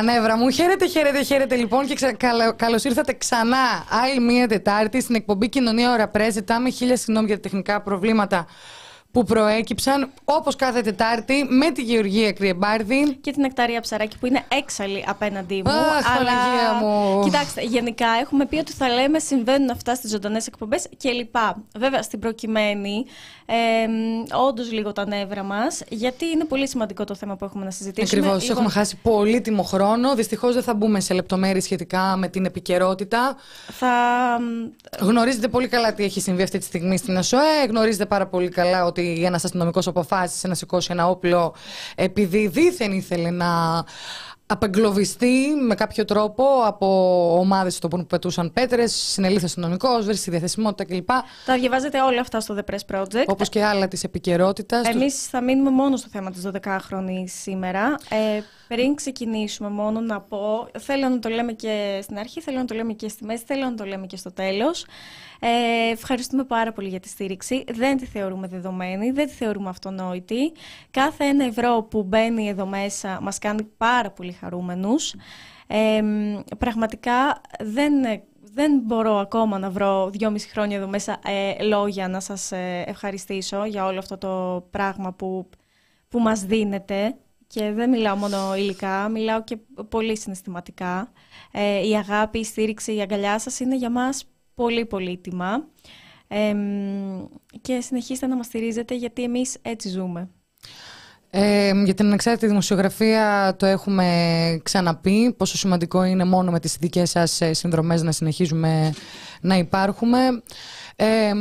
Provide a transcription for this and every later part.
Τα νεύρα μου. Χαίρετε, χαίρετε, χαίρετε λοιπόν και ξα... καλώς ήρθατε ξανά άλλη μία Τετάρτη στην εκπομπή Κοινωνία Ωρα Πρέ. Ζητάμε χίλια συγγνώμη για τα τεχνικά προβλήματα που προέκυψαν όπως κάθε Τετάρτη με τη Γεωργία Κρυεμπάρδη και την Εκταρία Ψαράκη που είναι έξαλλη απέναντί μου. Αχ, αλλά μου. κοιτάξτε, γενικά έχουμε πει ότι θα λέμε συμβαίνουν αυτά στις ζωντανές εκπομπές και λοιπά. Βέβαια, στην προκειμένη, ε, όντως λίγο τα νεύρα μας, γιατί είναι πολύ σημαντικό το θέμα που έχουμε να συζητήσουμε. Ακριβώς, έχουμε χάσει πολύτιμο χρόνο. Δυστυχώς δεν θα μπούμε σε λεπτομέρειες σχετικά με την επικαιρότητα. Θα... Γνωρίζετε πολύ καλά τι έχει συμβεί αυτή τη στιγμή στην ΕΣΟΕ. Γνωρίζετε πάρα πολύ καλά ότι ότι ένα αστυνομικό αποφάσισε να σηκώσει ένα όπλο επειδή δίθεν ήθελε να απεγκλωβιστεί με κάποιο τρόπο από ομάδες που πετούσαν πέτρες, συνελήφθη αστυνομικός, βρίσκει τη διαθεσιμότητα κλπ. Τα διαβάζετε όλα αυτά στο The Press Project. Όπως και άλλα της επικαιρότητας. Εμείς θα μείνουμε μόνο στο θέμα της 12χρονη σήμερα. Ε, πριν ξεκινήσουμε, μόνο να πω, θέλω να το λέμε και στην αρχή, θέλω να το λέμε και στη μέση, θέλω να το λέμε και στο τέλος. Ε, ευχαριστούμε πάρα πολύ για τη στήριξη. Δεν τη θεωρούμε δεδομένη, δεν τη θεωρούμε αυτονόητη. Κάθε ένα ευρώ που μπαίνει εδώ μέσα μας κάνει πάρα πολύ χαρούμενους. Ε, πραγματικά δεν, δεν μπορώ ακόμα να βρω δυόμιση χρόνια εδώ μέσα ε, λόγια να σας ε, ευχαριστήσω για όλο αυτό το πράγμα που, που μας δίνετε. Και δεν μιλάω μόνο υλικά, μιλάω και πολύ συναισθηματικά. Ε, η αγάπη, η στήριξη, η αγκαλιά σας είναι για μας πολύ πολύτιμα ε, και συνεχίστε να μας στηρίζετε γιατί εμείς έτσι ζούμε. Ε, για την ανεξάρτητη δημοσιογραφία το έχουμε ξαναπεί πόσο σημαντικό είναι μόνο με τις δικές σας ε, συνδρομές να συνεχίζουμε να υπάρχουμε. Ε,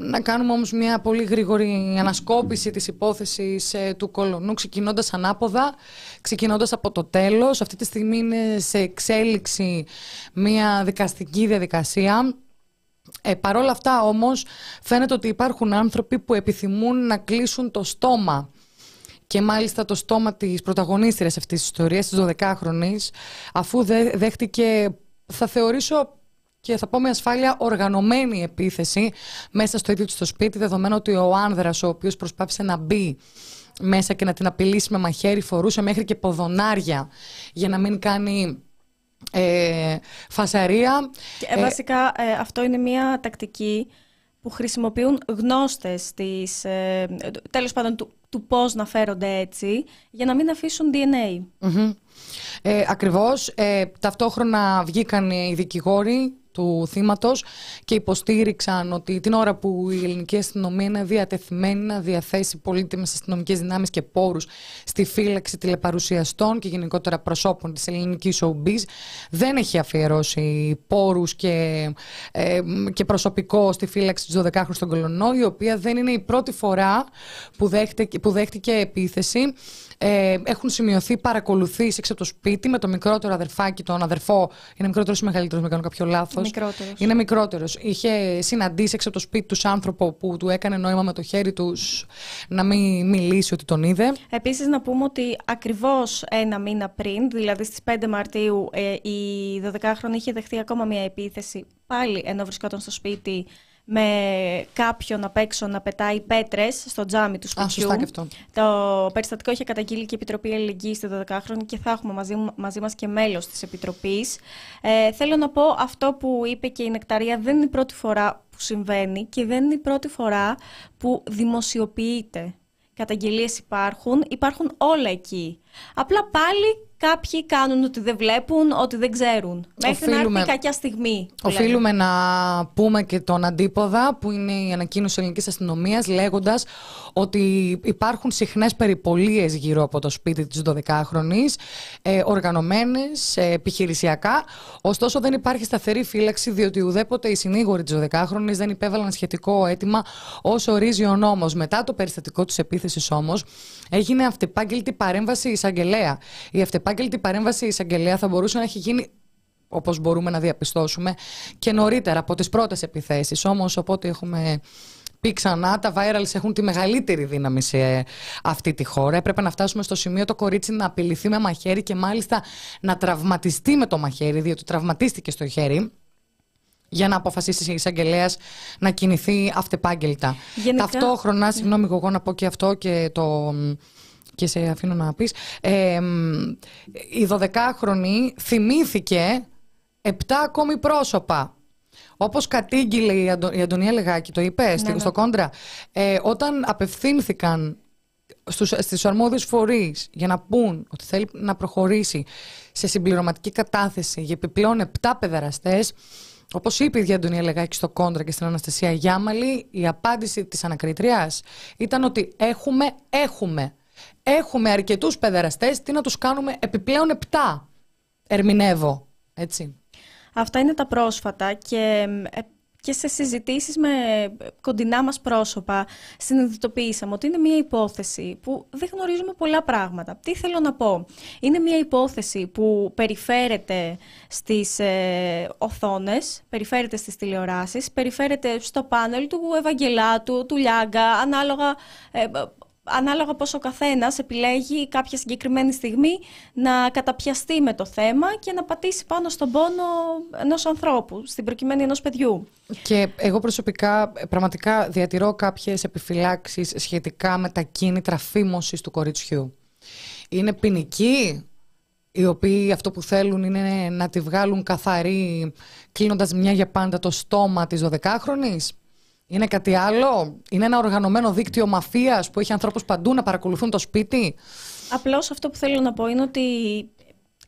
να κάνουμε όμως μια πολύ γρήγορη ανασκόπηση της υπόθεσης ε, του Κολονού ξεκινώντας ανάποδα, ξεκινώντας από το τέλος. Αυτή τη στιγμή είναι σε εξέλιξη μια δικαστική διαδικασία ε, Παρ' όλα αυτά όμως φαίνεται ότι υπάρχουν άνθρωποι που επιθυμούν να κλείσουν το στόμα. Και μάλιστα το στόμα της πρωταγωνίστριας αυτής της ιστορίας, της 12χρονης, αφού δέχτηκε, θα θεωρήσω και θα πω με ασφάλεια, οργανωμένη επίθεση μέσα στο ίδιο της το σπίτι, δεδομένου ότι ο άνδρας ο οποίος προσπάθησε να μπει μέσα και να την απειλήσει με μαχαίρι φορούσε μέχρι και ποδονάρια για να μην κάνει ε, φασαρία. Ε, βασικά ε, αυτό είναι μια τακτική που χρησιμοποιούν γνώστες της, ε, τέλος πάντων του, του πώς να φέρονται έτσι για να μην αφήσουν DNA. mm Ε, ακριβώς. Ε, ταυτόχρονα βγήκαν οι δικηγόροι του θύματος και υποστήριξαν ότι την ώρα που η ελληνική αστυνομία είναι διατεθειμένη να διαθέσει πολύτιμες αστυνομικές δυνάμεις και πόρους στη φύλαξη τηλεπαρουσιαστών και γενικότερα προσώπων της ελληνικής showbiz δεν έχει αφιερώσει πόρους και, ε, και προσωπικό στη φύλαξη της 12χρονης στον Κολονό η οποία δεν είναι η πρώτη φορά που δέχτηκε, που δέχτηκε επίθεση ε, έχουν σημειωθεί παρακολουθήσεις έξω από το σπίτι με το μικρότερο αδερφάκι, τον αδερφό. Είναι μικρότερος ή μεγαλύτερος, με κάνω κάποιο λάθος. Είναι μικρότερος. Είχε συναντήσει έξω από το σπίτι τους άνθρωπο που του έκανε νόημα με το χέρι τους να μην μιλήσει ότι τον είδε. Επίσης, να πούμε ότι ακριβώς ένα μήνα πριν, δηλαδή στις 5 Μαρτίου, ε, η 12χρονη είχε δεχτεί ακόμα μια επίθεση πάλι ενώ βρισκόταν στο σπίτι με κάποιον απ' έξω να πετάει πέτρες στο τζάμι του σπιτιού. Α, και αυτό. Το περιστατικό είχε καταγγείλει και η Επιτροπή Αλληλεγγύη στη 12χρονη και θα έχουμε μαζί, μαζί μας και μέλος της Επιτροπής. Ε, θέλω να πω αυτό που είπε και η Νεκταρία δεν είναι η πρώτη φορά που συμβαίνει και δεν είναι η πρώτη φορά που δημοσιοποιείται. Καταγγελίες υπάρχουν, υπάρχουν όλα εκεί. Απλά πάλι Κάποιοι κάνουν ότι δεν βλέπουν, ότι δεν ξέρουν. Μέχρι να έρθει κακιά στιγμή. Οφείλουμε να πούμε και τον αντίποδα, που είναι η ανακοίνωση ελληνικής αστυνομίας, λέγοντας ότι υπάρχουν συχνές περιπολίες γύρω από το σπίτι της 12χρονη, ε, οργανωμένες, ε, επιχειρησιακά. Ωστόσο, δεν υπάρχει σταθερή φύλαξη, διότι ουδέποτε οι συνήγοροι της 12χρονη δεν υπέβαλαν σχετικό αίτημα όσο ορίζει ο νόμος. Μετά το περιστατικό της επίθεσης, όμως, έγινε αυτεπάγγελτη παρέμβαση εισαγγελέα. Η επάγγελτη παρέμβαση η εισαγγελέα θα μπορούσε να έχει γίνει όπως μπορούμε να διαπιστώσουμε και νωρίτερα από τις πρώτες επιθέσεις. Όμως, οπότε έχουμε πει ξανά, τα virals έχουν τη μεγαλύτερη δύναμη σε αυτή τη χώρα. Έπρεπε να φτάσουμε στο σημείο το κορίτσι να απειληθεί με μαχαίρι και μάλιστα να τραυματιστεί με το μαχαίρι, διότι τραυματίστηκε στο χέρι για να αποφασίσει η εισαγγελέα να κινηθεί αυτεπάγγελτα. Γενικά... Ταυτόχρονα, συγγνώμη, εγώ να πω και αυτό και το και σε αφήνω να πεις, ε, η 12χρονη θυμήθηκε 7 ακόμη πρόσωπα. Όπως κατήγγειλε η, Αντω, η Αντωνία Λεγάκη, το είπε ναι, στο ναι. κόντρα, ε, όταν απευθύνθηκαν στους, στις αρμόδιες φορείς για να πούν ότι θέλει να προχωρήσει σε συμπληρωματική κατάθεση για επιπλέον 7 παιδεραστές, όπως είπε η ίδια Αντωνία Λεγάκη στο κόντρα και στην Αναστασία Γιάμαλη, η απάντηση της ανακριτριάς ήταν ότι έχουμε, έχουμε. Έχουμε αρκετούς παιδεραστές, τι να τους κάνουμε επιπλέον 7. Ερμηνεύω, έτσι. Αυτά είναι τα πρόσφατα και, ε, και σε συζητήσεις με κοντινά μας πρόσωπα συνειδητοποιήσαμε ότι είναι μια υπόθεση που δεν γνωρίζουμε πολλά πράγματα. Τι θέλω να πω; Είναι μια υπόθεση που περιφέρεται στις ε, οθόνες, περιφέρεται στις τηλεοράσεις, περιφέρεται στο πάνελ του Ευαγγελάτου, του Λιάγκα, ανάλογα ε, ανάλογα πώς ο καθένας επιλέγει κάποια συγκεκριμένη στιγμή να καταπιαστεί με το θέμα και να πατήσει πάνω στον πόνο ενός ανθρώπου, στην προκειμένη ενός παιδιού. Και εγώ προσωπικά πραγματικά διατηρώ κάποιες επιφυλάξεις σχετικά με τα κίνητρα φήμωσης του κοριτσιού. Είναι ποινική, οι οποίοι αυτό που θέλουν είναι να τη βγάλουν καθαρή κλείνοντας μια για πάντα το στόμα της 12χρονης. Είναι κάτι άλλο, είναι ένα οργανωμένο δίκτυο μαφίας που έχει ανθρώπους παντού να παρακολουθούν το σπίτι; Απλώς αυτό που θέλω να πω είναι ότι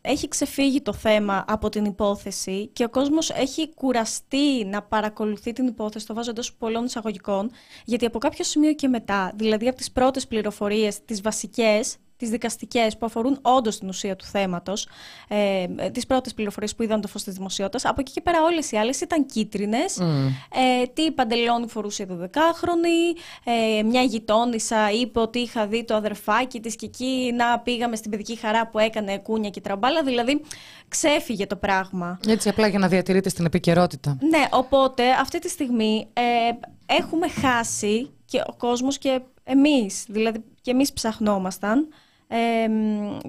έχει ξεφύγει το θέμα από την υπόθεση και ο κόσμος έχει κουραστεί να παρακολουθεί την υπόθεση, το βάζω εντός πολλών εισαγωγικών, γιατί από κάποιο σημείο και μετά, δηλαδή από τις πρώτες πληροφορίες, τις βασικές, τις δικαστικές που αφορούν όντως την ουσία του θέματος, ε, τις πρώτες πληροφορίες που είδαν το φως της δημοσιότητας. Από εκεί και πέρα, όλες οι άλλες ήταν κίτρινες. Ε, τι παντελόνι φορούσε η 12χρονη. Ε, μια γειτόνισσα είπε ότι είχα δει το αδερφάκι της και εκεί να πήγαμε στην παιδική χαρά που έκανε κούνια και τραμπάλα. Δηλαδή, ξέφυγε το πράγμα. Έτσι, απλά για να διατηρείτε στην επικαιρότητα. Ναι, οπότε αυτή τη στιγμή ε, έχουμε χάσει και ο κόσμος και εμείς, δηλαδή και εμείς ψαχνόμασταν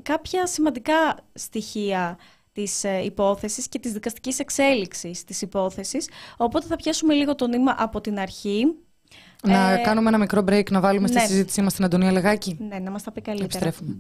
κάποια σημαντικά στοιχεία της ε, υπόθεσης και της δικαστικής εξέλιξης της υπόθεσης. Οπότε θα πιάσουμε λίγο το νήμα από την αρχή. Να ε, κάνουμε ένα μικρό break, να βάλουμε στη ναι. συζήτησή μας την Αντωνία Λεγάκη. Ναι, να μας τα πει καλύτερα. Επιστρέφουμε.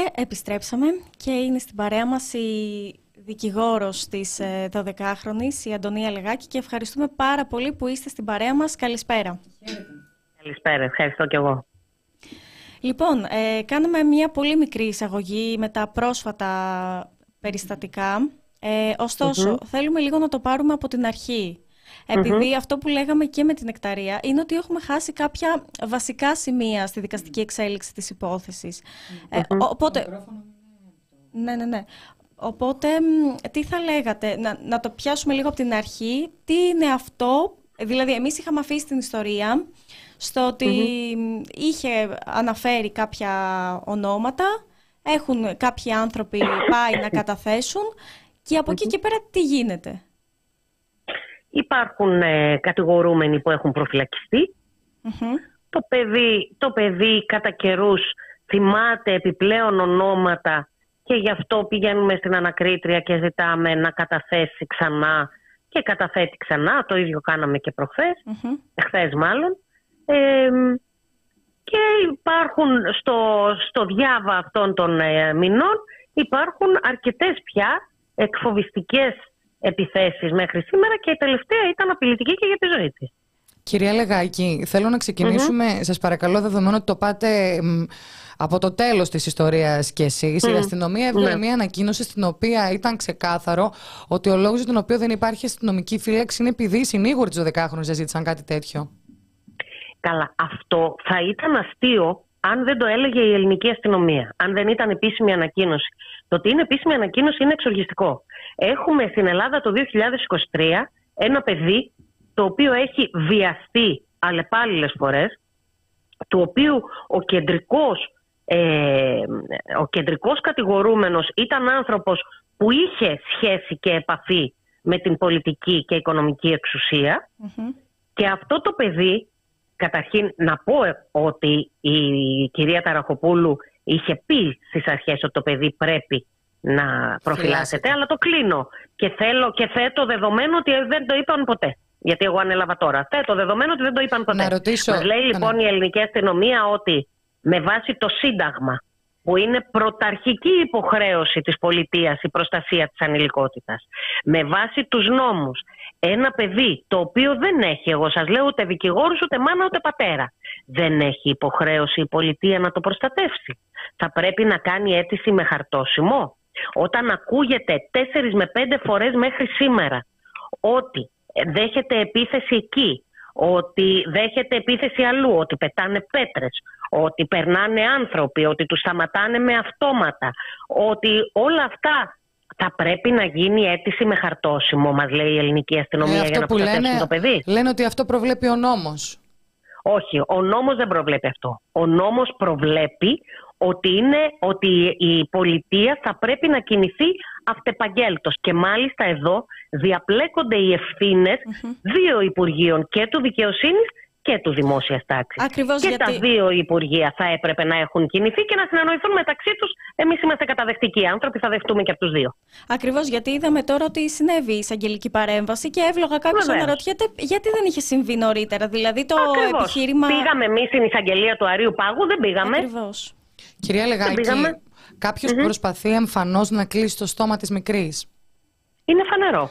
Και επιστρέψαμε και είναι στην παρέα μας η δικηγόρος της 12χρονης, ε, η Αντωνία Λεγάκη και ευχαριστούμε πάρα πολύ που είστε στην παρέα μας. Καλησπέρα. Καλησπέρα, ευχαριστώ κι εγώ. Λοιπόν, ε, κάναμε μια πολύ μικρή εισαγωγή με τα πρόσφατα περιστατικά. Ε, ωστοσο θέλουμε λίγο να το πάρουμε από την αρχή. Αυτό που λέγαμε και με την εκταρία είναι ότι έχουμε χάσει κάποια βασικά σημεία στη δικαστική εξέλιξη της υπόθεσης. Ε, οπότε... Ναι, ναι, ναι. Οπότε, τι θα λέγατε, να, να το πιάσουμε λίγο από την αρχή, τι είναι αυτό, δηλαδή εμείς είχαμε αφήσει την ιστορία στο οτι είχε αναφέρει κάποια ονόματα, έχουν κάποιοι άνθρωποι πάει να καταθέσουν και από εκεί και πέρα τι γίνεται; Υπάρχουν ε, κατηγορούμενοι που έχουν Το, παιδί, το παιδί κατά καιρούς θυμάται επιπλέον ονόματα και γι' αυτό πηγαίνουμε στην ανακρίτρια και ζητάμε να καταθέσει ξανά και καταθέτει ξανά. Το ίδιο κάναμε και προχθές, mm μάλλον. και υπάρχουν στο, στο διάβα αυτών των ε, μηνών υπάρχουν αρκετές πια εκφοβιστικές επιθέσεις μέχρι σήμερα και η τελευταία ήταν απειλητική και για τη ζωή της. Κυρία Λεγάκη, θέλω να ξεκινήσουμε, mm σας παρακαλώ, δεδομένου ότι το πάτε από το τέλος της ιστορίας και εσείς. Η αστυνομία έβγαλε ναι. μια ανακοίνωση στην οποία ήταν ξεκάθαρο ότι ο λόγος για τον οποίο δεν υπάρχει αστυνομική φύλαξη είναι επειδή οι συνήγοροι της 12χρονης ζήτησαν κάτι τέτοιο. Καλά, αυτό θα ήταν αστείο αν δεν το έλεγε η ελληνική αστυνομία, αν δεν ήταν επίσημη ανακοίνωση. Το ότι είναι επίσημη ανακοίνωση είναι εξοργιστικό. Έχουμε στην Ελλάδα το 2023 ένα παιδί το οποίο έχει βιαστεί αλλεπάλληλες φορές, του οποίου ο κεντρικός, ε, ο κεντρικός κατηγορούμενος ήταν άνθρωπος που είχε σχέση και επαφή με την πολιτική και οικονομική και αυτό το παιδί, καταρχήν να πω ότι η κυρία Ταραχοπούλου είχε πει στις αρχές ότι το παιδί πρέπει να προφυλάσσεται, αλλά το κλείνω και θέλω και θέτω δεδομένο ότι δεν το είπαν ποτέ. Γιατί εγώ ανέλαβα τώρα. Θέτω δεδομένο ότι δεν το είπαν ποτέ. Να ρωτήσω... Μας λέει λοιπόν η ελληνική αστυνομία ότι με βάση το Σύνταγμα που είναι πρωταρχική υποχρέωση της πολιτείας η προστασία της ανηλικότητας με βάση τους νόμους ένα παιδί το οποίο δεν έχει εγώ σας λέω ούτε δικηγόρους ούτε μάνα ούτε πατέρα δεν έχει υποχρέωση η πολιτεία να το προστατεύσει θα πρέπει να κάνει αίτηση με χαρτόσημο όταν ακούγεται τέσσερις με πέντε φορές μέχρι σήμερα ότι δέχεται επίθεση εκεί, ότι δέχεται επίθεση αλλού, ότι πετάνε πέτρες, ότι περνάνε άνθρωποι, ότι τους σταματάνε με αυτόματα, ότι όλα αυτά θα πρέπει να γίνει αίτηση με χαρτόσημο, μας λέει η ελληνική αστυνομία ε, για να προστατεύσει το παιδί. Λένε ότι αυτό προβλέπει ο νόμος. Όχι, ο νόμος δεν προβλέπει αυτό. Ο νόμος προβλέπει ότι, είναι, ότι η πολιτεία θα πρέπει να κινηθεί αυτεπαγγέλτος. Και μάλιστα εδώ διαπλέκονται οι ευθυνε δύο Υπουργείων και του Δικαιοσύνης και του Δημόσιας Τάξης. Και τα δύο Υπουργεία θα έπρεπε να έχουν κινηθεί και να συνεννοηθούν μεταξύ τους. Εμείς είμαστε καταδεκτικοί άνθρωποι, θα δεχτούμε και από τους δύο. Ακριβώς γιατί είδαμε τώρα ότι συνέβη η εισαγγελική παρέμβαση και εύλογα κάποιος αναρωτιέται γιατί δεν είχε συμβεί νωρίτερα. Δηλαδή το Ακριβώς. επιχείρημα. Πήγαμε εμείς στην εισαγγελία του Αρίου Πάγου, δεν πήγαμε. Ακριβώς. Κυρία Λεγάκη, κάποιος mm-hmm. προσπαθεί εμφανώς να κλείσει το στόμα της μικρής; Είναι φανερό.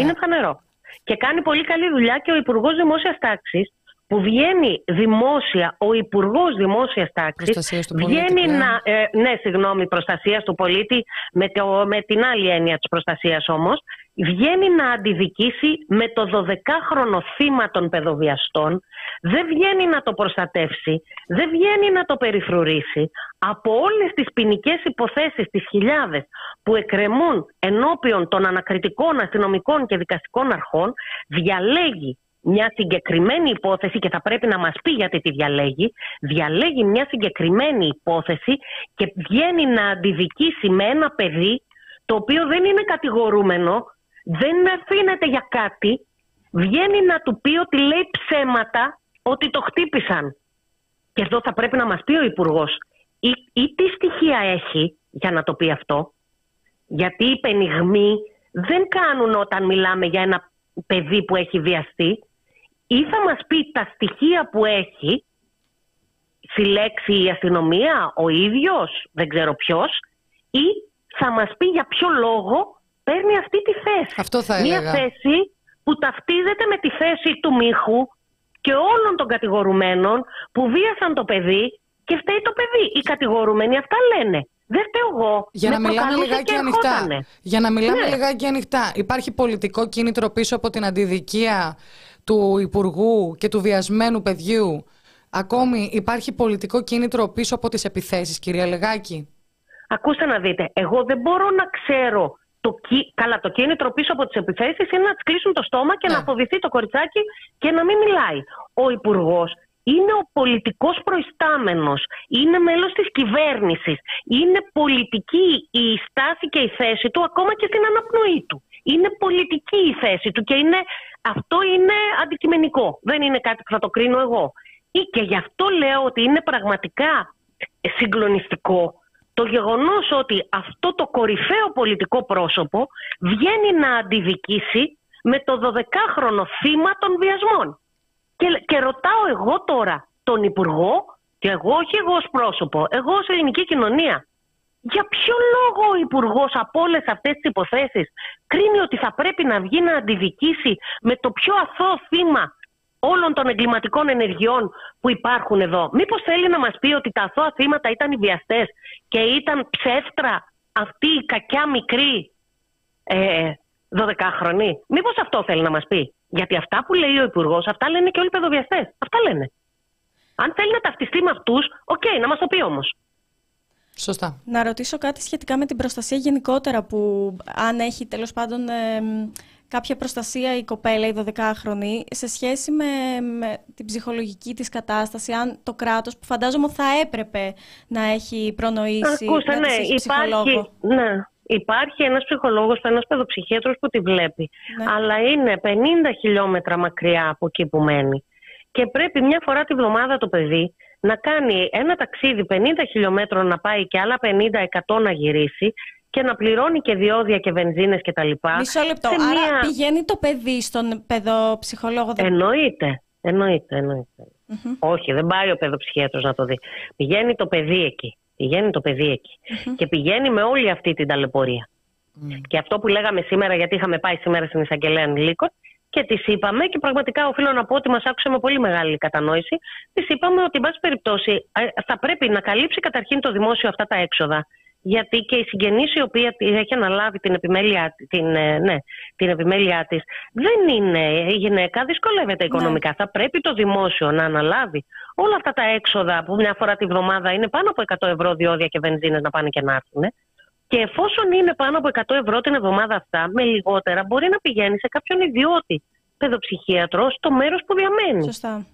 Είναι φανερό. Και κάνει πολύ καλή δουλειά και ο Υπουργός Δημόσιας Τάξης που βγαίνει δημόσια, ο Υπουργός Δημόσιας Τάξης βγαίνει να. Ε, ναι, συγγνώμη, προστασίας του πολίτη, με, το, με την άλλη έννοια της προστασίας όμως, βγαίνει να αντιδικήσει με το 12χρονο θύμα των παιδοβιαστών, δεν βγαίνει να το προστατεύσει, δεν βγαίνει να το περιφρουρήσει. Από όλες τις ποινικές υποθέσεις, τις χιλιάδες που εκκρεμούν ενώπιον των ανακριτικών αστυνομικών και δικαστικών αρχών, διαλέγει μια συγκεκριμένη υπόθεση και θα πρέπει να μας πει γιατί τη διαλέγει, διαλέγει μια συγκεκριμένη υπόθεση και βγαίνει να αντιδικήσει με ένα παιδί το οποίο δεν είναι κατηγορούμενο, δεν αφήνεται για κάτι, βγαίνει να του πει ότι λέει ψέματα ότι το χτύπησαν. Και εδώ θα πρέπει να μας πει ο υπουργός ή, ή τι στοιχεία έχει για να το πει αυτό; Γιατί οι πενιγμοί δεν κάνουν όταν μιλάμε για ένα παιδί που έχει βιαστεί ή θα μας πει τα στοιχεία που έχει συλλέξει η αστυνομία, ο ίδιος, δεν ξέρω ποιος, ή θα μας πει για ποιο λόγο παίρνει αυτή τη θέση. Αυτό θα Μια θέση που ταυτίζεται με τη θέση του Μίχου και όλων των κατηγορουμένων που βίασαν το παιδί και φταίει το παιδί. Οι κατηγορούμενοι αυτά λένε. Δεν φταίω εγώ. Για να μιλάμε λιγάκι ανοιχτά. Για να μιλάμε ναι. λιγάκι ανοιχτά. Υπάρχει πολιτικό κίνητρο πίσω από την αντιδικία του Υπουργού και του βιασμένου παιδιού. Ακόμη υπάρχει πολιτικό κίνητρο πίσω από τις επιθέσεις, κυρία Λεγάκη. Ακούστε να δείτε, εγώ δεν μπορώ να ξέρω το, καλά, το κίνητρο πίσω από τις επιθέσεις είναι να τις κλείσουν το στόμα και να ναι. φοβηθεί το κοριτσάκι και να μην μιλάει. Ο Υπουργός είναι ο πολιτικός προϊστάμενος, είναι μέλος της κυβέρνησης, είναι πολιτική η στάση και η θέση του ακόμα και στην αναπνοή του. Είναι πολιτική η θέση του και είναι, αυτό είναι αντικειμενικό, δεν είναι κάτι που θα το κρίνω εγώ. Ή και γι' αυτό λέω ότι είναι πραγματικά συγκλονιστικό το γεγονός ότι αυτό το κορυφαίο πολιτικό πρόσωπο βγαίνει να αντιδικήσει με το 12χρονο θύμα των βιασμών. Και, και ρωτάω εγώ τώρα τον Υπουργό, και εγώ όχι εγώ ως πρόσωπο, εγώ ως ελληνική κοινωνία, για ποιο λόγο ο Υπουργός από όλες αυτές τις υποθέσεις κρίνει ότι θα πρέπει να βγει να αντιδικήσει με το πιο αθώο θύμα όλων των εγκληματικών ενεργειών που υπάρχουν εδώ. Μήπως θέλει να μας πει ότι τα αθώα θύματα ήταν οι βιαστές και ήταν ψεύτρα αυτή η κακιά μικρή ε, 12χρονη. Μήπως αυτό θέλει να μας πει; Γιατί αυτά που λέει ο Υπουργός, αυτά λένε και όλοι οι παιδοβιαστές. Αυτά λένε. Αν θέλει να ταυτιστεί με αυτούς, OK, okay, να μας το πει όμως. Σωστά. Να ρωτήσω κάτι σχετικά με την προστασία γενικότερα που αν έχει τέλος πάντων ε, κάποια προστασία η κοπέλα, η 12χρονη, σε σχέση με, την ψυχολογική της κατάσταση, αν το κράτος, που φαντάζομαι θα έπρεπε να έχει προνοήσει Ακούστε, ναι, υπάρχει, ναι, υπάρχει ένας ψυχολόγος, ένας παιδοψυχίατρος που τη βλέπει, ναι. αλλά είναι 50 χιλιόμετρα μακριά από εκεί που μένει. Και πρέπει μια φορά τη βδομάδα το παιδί να κάνει ένα ταξίδι 50 χιλιόμετρων να πάει και άλλα 50-100 να γυρίσει και να πληρώνει και διόδια και βενζίνες και τα λοιπά. Μισό λεπτό. Άρα πηγαίνει το παιδί στον παιδοψυχολόγο. Εννοείται. Εννοείται, εννοείται. Όχι, δεν πάει ο παιδοψυχίατρος να το δει. Πηγαίνει το παιδί εκεί. Πηγαίνει το παιδί εκεί. Και πηγαίνει με όλη αυτή την ταλαιπωρία. Και αυτό που λέγαμε σήμερα, γιατί είχαμε πάει σήμερα στην εισαγγελέα Νιλίκων, και τη είπαμε, και πραγματικά οφείλω να πω ότι μας άκουσε με πολύ μεγάλη κατανόηση, τη είπαμε ότι, εν πάση περιπτώσει, θα πρέπει να καλύψει καταρχήν το δημόσιο αυτά τα έξοδα γιατί και η συγγενής η οποία έχει αναλάβει την επιμέλεια, την, ε, ναι, την επιμέλειά της δεν είναι η γυναίκα, δυσκολεύεται οικονομικά. Ναι. Θα πρέπει το δημόσιο να αναλάβει όλα αυτά τα έξοδα που μια φορά τη βδομάδα είναι πάνω από 100 ευρώ διόδια και βενζίνες να πάνε και να έρθουν. Και εφόσον είναι πάνω από 100 ευρώ την εβδομάδα αυτά, με λιγότερα μπορεί να πηγαίνει σε κάποιον ιδιώτη παιδοψυχίατρο στο μέρος που διαμένει. Σωστά.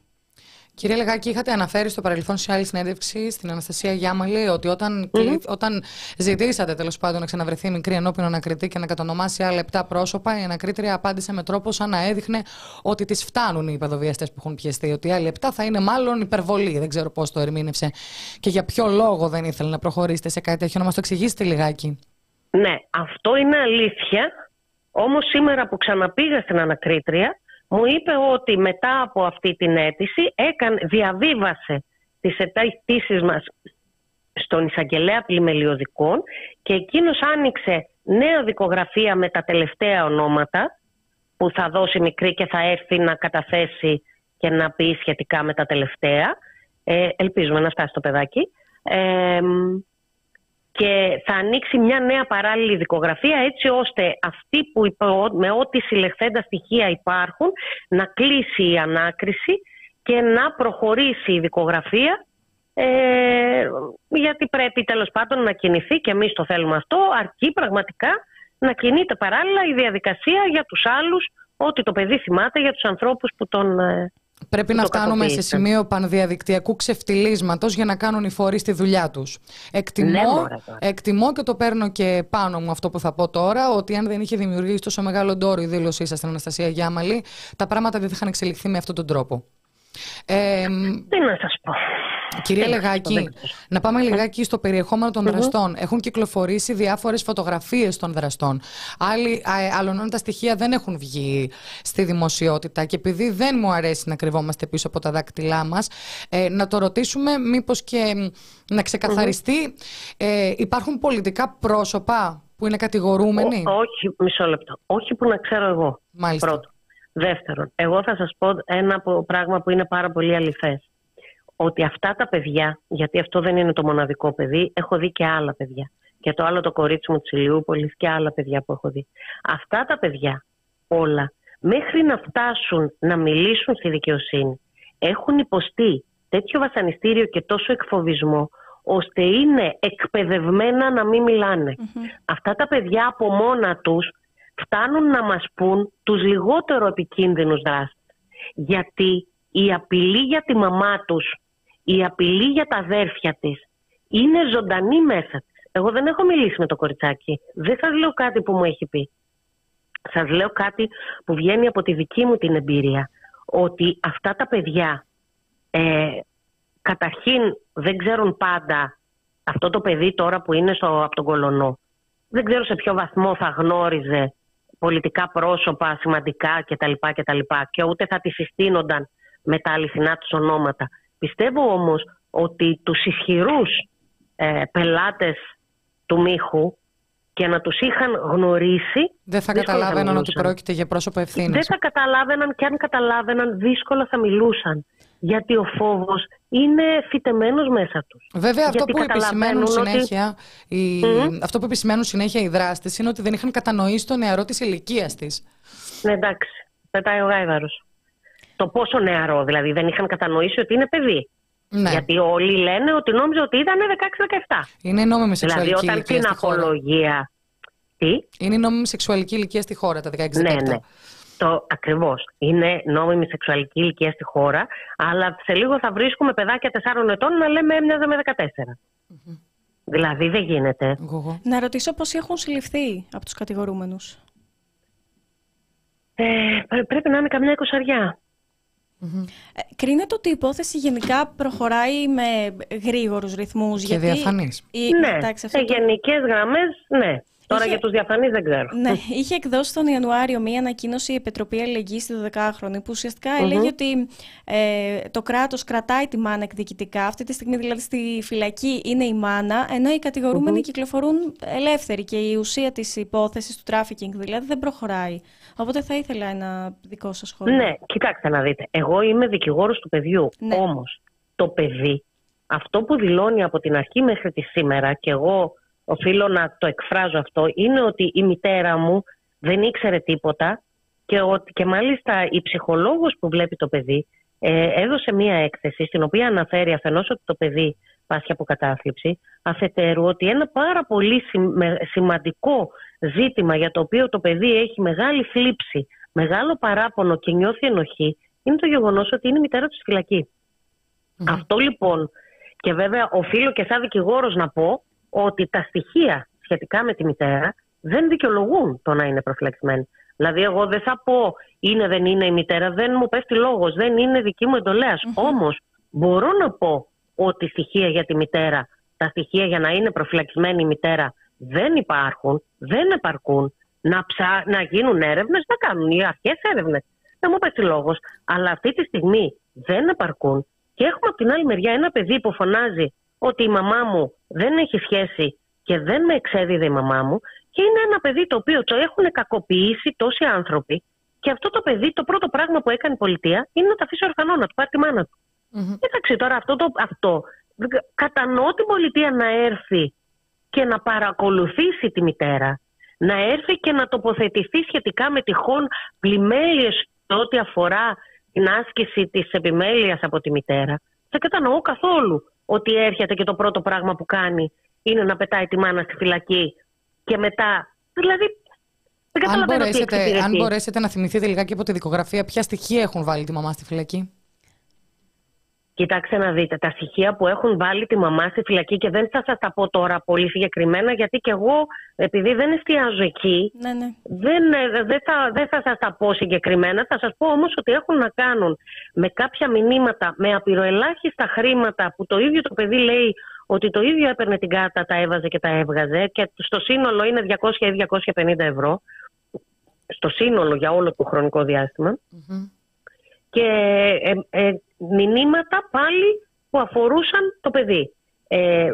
Κύριε Λεγάκη, είχατε αναφέρει στο παρελθόν σε άλλη συνέντευξη στην Αναστασία Γιάμαλη ότι όταν, mm όταν ζητήσατε τέλος πάντων να ξαναβρεθεί μικρή ενώπιον ανακριτή και να κατονομάσει άλλα επτά πρόσωπα, η ανακρίτρια απάντησε με τρόπο σαν να έδειχνε ότι της φτάνουν οι παιδοβιαστέ που έχουν πιεστεί. Ότι οι άλλοι επτά θα είναι μάλλον υπερβολή. Δεν ξέρω πώς το ερμήνευσε και για ποιο λόγο δεν ήθελε να προχωρήσετε σε κάτι τέτοιο. Να μας το εξηγήσετε λιγάκι. Ναι, αυτό είναι αλήθεια. Όμως σήμερα που ξαναπήγα στην ανακρίτρια, μου είπε ότι μετά από αυτή την αίτηση έκανε, διαβίβασε τις αιτήσεις μας στον εισαγγελέα πλημελιωδικών και εκείνος άνοιξε νέα δικογραφία με τα τελευταία ονόματα που θα δώσει μικρή και θα έρθει να καταθέσει και να πει σχετικά με τα τελευταία. Ε, ελπίζουμε να φτάσει το παιδάκι. Ε, και θα ανοίξει μια νέα παράλληλη δικογραφία έτσι ώστε αυτοί που με ό,τι συλλεχθέντα στοιχεία υπάρχουν να κλείσει η ανάκριση και να προχωρήσει η δικογραφία ε, γιατί πρέπει τέλος πάντων να κινηθεί και εμείς το θέλουμε αυτό αρκεί πραγματικά να κινείται παράλληλα η διαδικασία για τους άλλους ό,τι το παιδί θυμάται για τους ανθρώπους που τον ε, Πρέπει να φτάνουμε σε σημείο πανδιαδικτυακού ξεφτυλίσματος για να κάνουν οι φορείς τη δουλειά τους. Εκτιμώ, ναι, εκτιμώ και το παίρνω και πάνω μου αυτό που θα πω τώρα, ότι αν δεν είχε δημιουργήσει τόσο μεγάλο ντόρο η δήλωσή σας στην Αναστασία Γιάμαλη, τα πράγματα δεν θα είχαν εξελιχθεί με αυτόν τον τρόπο. Ε, Τι να σας πω. Κυρία Λεγάκη, να πάμε λιγάκι στο περιεχόμενο των δραστών. Έχουν κυκλοφορήσει διάφορες φωτογραφίες των δραστών. Άλλοι, άλλων τα στοιχεία δεν έχουν βγει στη δημοσιότητα και επειδή δεν μου αρέσει να κρυβόμαστε πίσω από τα δάκτυλά μας, ε, να το ρωτήσουμε μήπως και να ξεκαθαριστεί. Ε, υπάρχουν πολιτικά πρόσωπα που είναι κατηγορούμενοι; όχι, μισό λεπτό. Όχι που να ξέρω εγώ. Μάλιστα. Πρώτο. Δεύτερον, εγώ θα σας πω ένα πράγμα που είναι πάρα πολύ αληθές. Ότι αυτά τα παιδιά, γιατί αυτό δεν είναι το μοναδικό παιδί, έχω δει και άλλα παιδιά. Και το άλλο το κορίτσι μου της Ηλιούπολης και άλλα παιδιά που έχω δει. Αυτά τα παιδιά όλα, μέχρι να φτάσουν να μιλήσουν στη δικαιοσύνη, έχουν υποστεί τέτοιο βασανιστήριο και τόσο εκφοβισμό, ώστε είναι εκπαιδευμένα να μην μιλανε Αυτά τα παιδιά από μόνα τους φτάνουν να μας πούν τους λιγότερο επικίνδυνους δράστες. Γιατί η απειλή για τη μαμά τους, η απειλή για τα αδέρφια της είναι ζωντανή μέσα της. Εγώ δεν έχω μιλήσει με το κοριτσάκι. Δεν σας λέω κάτι που μου έχει πει. Σας λέω κάτι που βγαίνει από τη δική μου την εμπειρία. Ότι αυτά τα παιδιά ε, καταρχήν δεν ξέρουν πάντα αυτό το παιδί τώρα που είναι στο, από τον Κολονό. Δεν ξέρω σε ποιο βαθμό θα γνώριζε πολιτικά πρόσωπα σημαντικά κτλ. κτλ. Και ούτε θα τη συστήνονταν με τα αληθινά τους ονόματα. Πιστεύω όμως ότι τους ισχυρούς ε, πελάτες του μύχου και να τους είχαν γνωρίσει... Δεν θα καταλάβαιναν ότι πρόκειται για πρόσωπο ευθύνης. Δεν θα καταλάβαιναν και αν καταλάβαιναν δύσκολα θα μιλούσαν. Γιατί ο φόβος είναι φυτεμένος μέσα τους. Βέβαια αυτό που, επισημαίνουν συνέχεια, οι... αυτό που επισημαίνουν συνέχεια οι δράστες είναι ότι δεν είχαν κατανοήσει το νεαρό της ηλικίας της. Ναι εντάξει, πετάει ο γάιδαρος. Το πόσο νεαρό δηλαδή δεν είχαν κατανοήσει ότι είναι παιδί. Ναι. Γιατί όλοι λένε ότι νόμιζε ότι ήταν 16-17. Είναι νόμιμη σεξουαλική δηλαδή, όταν στην απολογία. Τι; Είναι νόμιμη σεξουαλική ηλικία στη χώρα τα 16-17. Ναι, ναι. Το ακριβώς. Είναι νόμιμη σεξουαλική ηλικία στη χώρα, αλλά σε λίγο θα βρίσκουμε παιδάκια 4 ετών να λέμε έμοιαζε με 14. mm Δηλαδή δεν γίνεται. Να ρωτήσω πώς έχουν συλληφθεί από τους κατηγορούμενους. Ε, πρέπει να είναι καμιά εικοσαριά. Mm-hmm. Κρίνεται ότι η υπόθεση γενικά προχωράει με γρήγορους ρυθμούς. Και γιατί... διαφανής. Ναι, σε γενικές γραμμές, ναι. Τώρα είχε... για τους διαφανείς δεν ξέρω. Ναι, είχε εκδώσει τον Ιανουάριο μία ανακοίνωση η Επιτροπή Αλληλεγγύης στη 12χρονη, που ουσιαστικά έλεγε ότι ε, το κράτος κρατάει τη μάνα εκδικητικά. Αυτή τη στιγμή δηλαδή στη φυλακή είναι η μάνα, ενώ οι κατηγορούμενοι κυκλοφορούν ελεύθεροι και η ουσία της υπόθεσης του τράφικινγκ δηλαδή δεν προχωράει. Οπότε θα ήθελα ένα δικό σας σχόλιο. Ναι, κοιτάξτε να δείτε. Εγώ είμαι δικηγόρος του παιδιού. Ναι. Όμως το παιδί, αυτό που δηλώνει από την αρχή μέχρι τη σήμερα και εγώ οφείλω να το εκφράζω αυτό, είναι ότι η μητέρα μου δεν ήξερε τίποτα και, ότι, και μάλιστα η ψυχολόγος που βλέπει το παιδί ε, έδωσε μία έκθεση στην οποία αναφέρει αφενός ότι το παιδί πάσχει από κατάθλιψη, αφετέρου ότι ένα πάρα πολύ σημαντικό ζήτημα για το οποίο το παιδί έχει μεγάλη θλίψη, μεγάλο παράπονο και νιώθει ενοχή, είναι το γεγονός ότι είναι η μητέρα του στη φυλακή. Αυτό λοιπόν, και βέβαια οφείλω και σαν δικηγόρος να πω, ότι τα στοιχεία σχετικά με τη μητέρα δεν δικαιολογούν το να είναι προφυλακισμένη. Δηλαδή, εγώ δεν θα πω είναι δεν είναι η μητέρα, δεν μου πέφτει λόγος, δεν είναι δική μου εντολέα. Mm-hmm. Όμως, μπορώ να πω ότι στοιχεία για τη μητέρα, τα στοιχεία για να είναι προφυλακισμένη η μητέρα δεν υπάρχουν, δεν επαρκούν. Να, ψά, να γίνουν έρευνες, να κάνουν οι αρχές έρευνες. Δεν μου πέφτει λόγος. Αλλά αυτή τη στιγμή δεν επαρκούν. Και έχουμε από την άλλη μεριά ένα παιδί που φωνάζει ότι η μαμά μου δεν έχει σχέση και δεν με εξέδιδε η μαμά μου και είναι ένα παιδί το οποίο το έχουν κακοποιήσει τόσοι άνθρωποι και αυτό το παιδί το πρώτο πράγμα που έκανε η πολιτεία είναι να τα αφήσει ορφανό, να του πάρει τη μάνα του. mm τώρα αυτό, το, αυτό κατανοώ την πολιτεία να έρθει και να παρακολουθήσει τη μητέρα, να έρθει και να τοποθετηθεί σχετικά με τυχόν πλημέλειες ό,τι αφορά την άσκηση της επιμέλειας από τη μητέρα. Δεν κατανοώ καθόλου ότι έρχεται και το πρώτο πράγμα που κάνει είναι να πετάει τη μάνα στη φυλακή και μετά. Δηλαδή. Δεν αν μπορέσετε, αν μπορέσετε να θυμηθείτε λιγάκι από τη δικογραφία, ποια στοιχεία έχουν βάλει τη μαμά στη φυλακή; Κοιτάξτε να δείτε, τα στοιχεία που έχουν βάλει τη μαμά στη φυλακή και δεν θα σας τα πω τώρα πολύ συγκεκριμένα γιατί και εγώ επειδή δεν εστιάζω εκεί ναι, ναι. Δεν, ε, δεν, θα, δεν θα σας τα πω συγκεκριμένα. Θα σας πω όμως ότι έχουν να κάνουν με κάποια μηνύματα με απειροελάχιστα χρήματα που το ίδιο το παιδί λέει ότι το ίδιο έπαιρνε την κάρτα, τα έβαζε και τα έβγαζε και στο σύνολο είναι 200 ή 250 ευρώ. Στο σύνολο για όλο το χρονικό και ε, ε, μηνύματα πάλι που αφορούσαν το παιδί. Ε,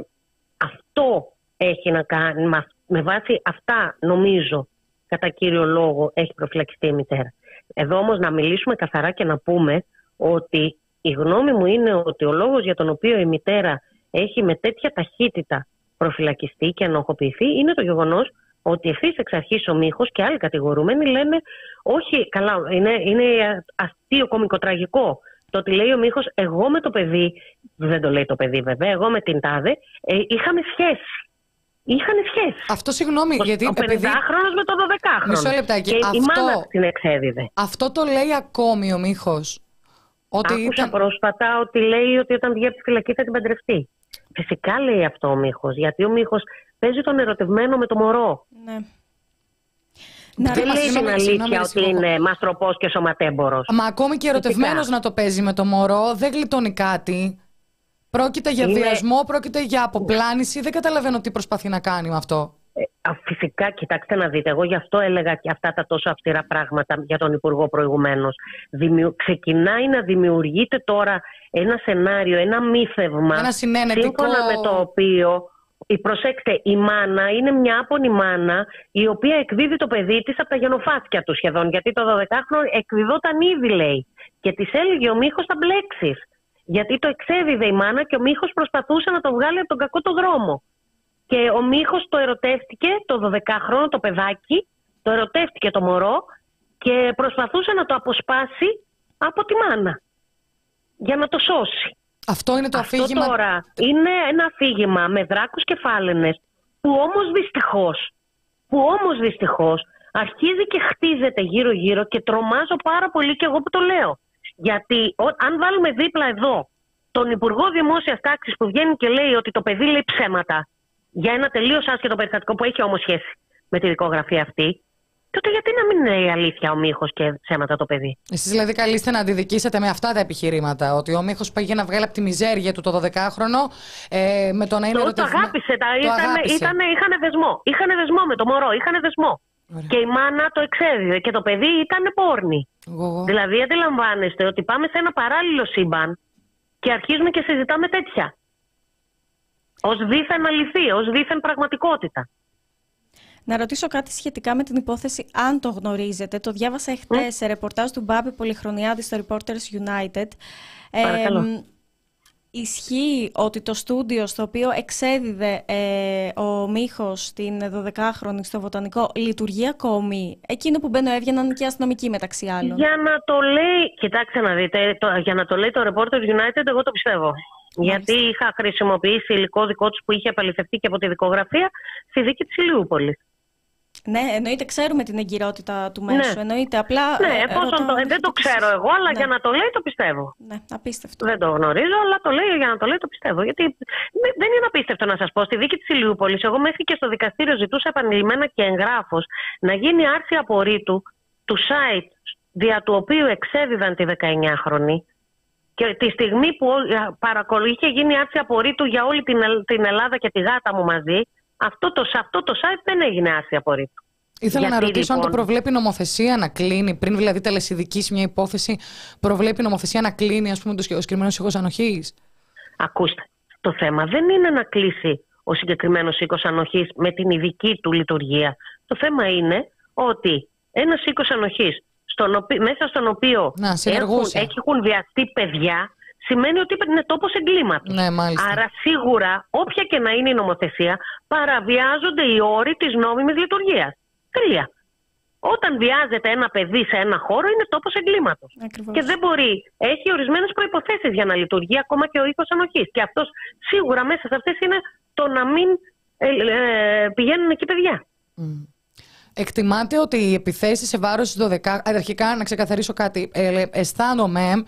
αυτό έχει να κάνει, με βάση αυτά νομίζω κατά κύριο λόγο έχει προφυλακιστεί η μητέρα. Εδώ όμως να μιλήσουμε καθαρά και να πούμε ότι η γνώμη μου είναι ότι ο λόγος για τον οποίο η μητέρα έχει με τέτοια ταχύτητα προφυλακιστεί και ενοχοποιηθεί είναι το γεγονός ότι ευθύς εξ αρχής ο Μίχο και άλλοι κατηγορούμενοι λένε Όχι, καλά, είναι, είναι αστείο, κομικοτραγικό. Το ότι λέει ο Μίχο, εγώ με το παιδί, δεν το λέει το παιδί βέβαια, εγώ με την τάδε, ε, είχαμε σχέση. Είχαν σχέση. Αυτό συγγνώμη, γιατί. Ο 50χρονο με το 12χρονο. Μισό λεπτάκι. Και αυτό, η μάνα την εξέδιδε. Αυτό το λέει ακόμη ο Μίχο. Ότι Άκουσα ήταν... πρόσφατα ότι λέει ότι όταν βγει από τη φυλακή θα την παντρευτεί. Φυσικά λέει αυτό ο Μίχο, γιατί ο Μίχο παίζει τον ερωτευμένο με το μωρό. Ναι. Δεν λέει την αλήθεια ότι είναι μαστροπό και σωματέμπορος. Μα ακόμη και ερωτευμένος να το παίζει με το μωρό δεν γλιτώνει κάτι. Πρόκειται για είναι... βιασμό, πρόκειται για αποπλάνηση. Δεν καταλαβαίνω τι προσπαθεί να κάνει με αυτό. Ε, φυσικά, κοιτάξτε να δείτε. Εγώ γι' αυτό έλεγα και αυτά τα τόσο αυστηρά πράγματα για τον Υπουργό προηγουμένως. Δημιου... Ξεκινάει να δημιουργείται τώρα ένα σενάριο, ένα μύθευμα. Ένα Σύμφωνα με το οποίο η, προσέξτε, η μάνα είναι μια άπονη μάνα η οποία εκδίδει το παιδί της από τα γενοφάσκια του σχεδόν. Γιατί το 12χρονο εκδιδόταν ήδη λέει. Και της έλεγε ο Μίχος θα μπλέξεις. Γιατί το εξέδιδε η μάνα και ο Μίχος προσπαθούσε να το βγάλει από τον κακό το δρόμο. Και ο Μίχος το ερωτεύτηκε, το 12χρονο το παιδάκι, το ερωτεύτηκε το μωρό και προσπαθούσε να το αποσπάσει από τη μάνα για να το σώσει. Αυτό είναι το Αυτό αφήγημα. τώρα είναι ένα αφήγημα με δράκους και φάλαινες που όμως δυστυχώς, που όμως δυστυχώς αρχίζει και χτίζεται γύρω γύρω και τρομάζω πάρα πολύ και εγώ που το λέω. Γιατί αν βάλουμε δίπλα εδώ τον Υπουργό Δημόσιας Τάξης που βγαίνει και λέει ότι το παιδί λέει ψέματα για ένα τελείως άσχετο περιστατικό που έχει όμως σχέση με τη δικογραφία αυτή, τότε γιατί να μην είναι η αλήθεια ο Μίχος και ψέματα το παιδί; Εσείς δηλαδή καλείστε να αντιδικήσετε με αυτά τα επιχειρήματα. Ότι ο Μίχος πήγε να βγάλει από τη μιζέρια του το 12χρονο ε, με το να είναι το, το αγάπησε. Τα, το ήταν, αγάπησε. Ήταν, είχαν δεσμό. Είχαν δεσμό με το μωρό. Είχαν δεσμό. Ωραία. Και η μάνα το εξέδιδε και το παιδί ήταν πόρνη. Δηλαδή αντιλαμβάνεστε ότι πάμε σε ένα παράλληλο σύμπαν και αρχίζουμε και συζητάμε τέτοια. Ω δίθεν αληθή, ως δίθεν πραγματικότητα. Να ρωτήσω κάτι σχετικά με την υπόθεση, αν το γνωρίζετε. Το διάβασα εχθές σε ρεπορτάζ του Μπάμπη Πολυχρονιάδη στο Reporters United. Παρακαλώ. Ε, ισχύει ότι το στούντιο στο οποίο εξέδιδε ε, ο Μίχος την 12χρονη στο Βοτανικό λειτουργεί ακόμη; Εκείνο που μπαίνω έβγαιναν και αστυνομικοί μεταξύ άλλων. Για να το λέει, κοιτάξτε να δείτε, το, για να το λέει το Reporters United εγώ το πιστεύω. Γιατί είχα χρησιμοποιήσει υλικό δικό τους που είχε επαληθευτεί και από τη δικογραφία στη δίκη της Ηλιούπολη. Ναι, εννοείται ξέρουμε την εγκυρότητα του μέσου. Ναι. Εννοείται απλά. Ναι, ε, το, ε, δεν το ξέρω εγώ, αλλά ναι. για να το λέει το πιστεύω. Ναι, απίστευτο. Δεν το γνωρίζω, αλλά το λέει για να το λέει το πιστεύω. Γιατί δεν είναι απίστευτο να σας πω. Στη δίκη της Ηλιούπολης, εγώ μέχρι και στο δικαστήριο ζητούσα επανειλημμένα και εγγράφο να γίνει άρση απορρίτου του site δια του οποίου εξέδιδαν τη 19χρονη. Και τη στιγμή που είχε γίνει άρση απορρίτου για όλη την Ελλάδα και τη γάτα μου μαζί, αυτό το, σε αυτό το site δεν έγινε άρση απορρίτου. Ήθελα να ρωτήσω αν το λοιπόν- προβλέπει νομοθεσία να κλείνει, πριν δηλαδή τελεσιδική μια υπόθεση, προβλέπει νομοθεσία να κλείνει ας πούμε, το συγκεκριμένος οίκος ανοχής; Ακούστε, το θέμα δεν είναι να κλείσει ο συγκεκριμένος οίκος ανοχής με την ειδική του λειτουργία. Το θέμα είναι ότι ένας οίκος ανοχής μέσα στον οποίο να, έχουν, έχουν βιαστεί παιδιά σημαίνει ότι είναι τόπος εγκλήματος. Ναι, Άρα σίγουρα, όποια και να είναι η νομοθεσία, παραβιάζονται οι όροι της νόμιμης λειτουργίας. Τελεία. Όταν βιάζεται ένα παιδί σε ένα χώρο, είναι τόπος εγκλήματος. Και δεν μπορεί. Έχει ορισμένες προποθέσει για να λειτουργεί ακόμα και ο οίκος ανοχής. Και αυτός σίγουρα μέσα σε αυτές είναι το να μην ε, ε, πηγαίνουν εκεί παιδιά. Mm. Εκτιμάται ότι οι επιθέσεις σε βάρος της 12. Αρχικά, να ξεκαθαρίσω κάτι. Ε, αισθάνομαι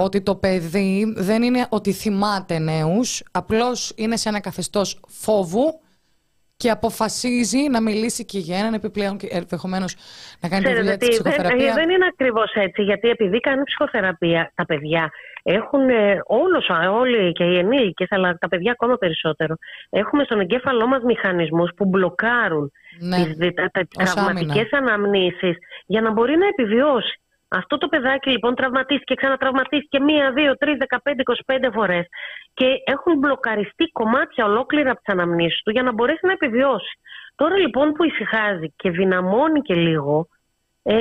ότι το παιδί δεν είναι ότι θυμάται νέους, απλώς είναι σε ένα καθεστώς φόβου και αποφασίζει να μιλήσει και για έναν επιπλέον και ενδεχομένως να κάνει τη δουλειά της ψυχοθεραπείας. Δεν είναι ακριβώς έτσι, γιατί επειδή κάνει ψυχοθεραπεία, τα παιδιά έχουν, ε, όλος, όλοι και οι ενήλικε, αλλά τα παιδιά ακόμα περισσότερο, έχουμε στον εγκέφαλό μας μηχανισμούς που μπλοκάρουν ναι, τις τραυματικές αναμνήσεις για να μπορεί να επιβιώσει. Αυτό το παιδάκι λοιπόν τραυματίστηκε, ξανατραυματίστηκε μία, δύο, τρεις, δεκαπέντε, εικοσιπέντε φορές και έχουν μπλοκαριστεί κομμάτια ολόκληρα από τις αναμνήσεις του για να μπορέσει να επιβιώσει. Τώρα λοιπόν που ησυχάζει και δυναμώνει και λίγο, ε,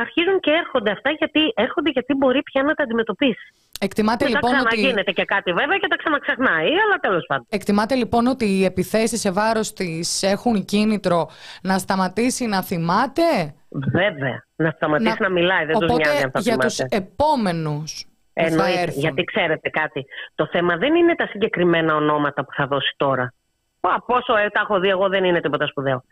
αρχίζουν και έρχονται αυτά γιατί έρχονται γιατί μπορεί πια να τα αντιμετωπίσει. Εκτιμάτε λοιπόν ξαναγίνεται ότι... και κάτι βέβαια και τα ξαναξεχνάει, αλλά τέλος πάντων. Εκτιμάτε λοιπόν ότι οι επιθέσεις σε βάρος της έχουν κίνητρο να σταματήσει να θυμάται; Βέβαια. Να σταματήσει να, να μιλάει, δεν του νοιάζει αν θα Για τους επόμενους. Εννοείται. Γιατί ξέρετε κάτι. Το θέμα δεν είναι τα συγκεκριμένα ονόματα που θα δώσει τώρα. Πα, πόσο ε, τα έχω δει εγώ δεν είναι τίποτα σπουδαίο.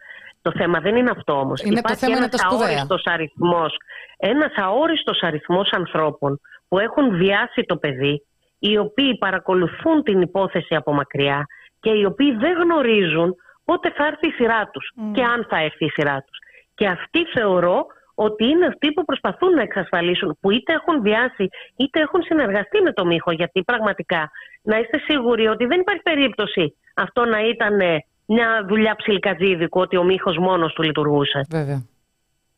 Το θέμα δεν είναι αυτό όμως. Είναι Υπάρχει το θέμα ένας αόριστος αριθμός, ένας αόριστος αριθμός ανθρώπων που έχουν βιάσει το παιδί, οι οποίοι παρακολουθούν την υπόθεση από μακριά και οι οποίοι δεν γνωρίζουν πότε θα έρθει η σειρά τους και αν θα έρθει η σειρά τους. Και αυτοί θεωρώ ότι είναι αυτοί που προσπαθούν να εξασφαλίσουν, που είτε έχουν βιάσει είτε έχουν συνεργαστεί με το μύχο. Γιατί πραγματικά να είστε σίγουροι ότι δεν υπάρχει περίπτωση αυτό να ήταν μια δουλειά ψιλικατζίδικου, ότι ο μύχος μόνος του λειτουργούσε. Βέβαια.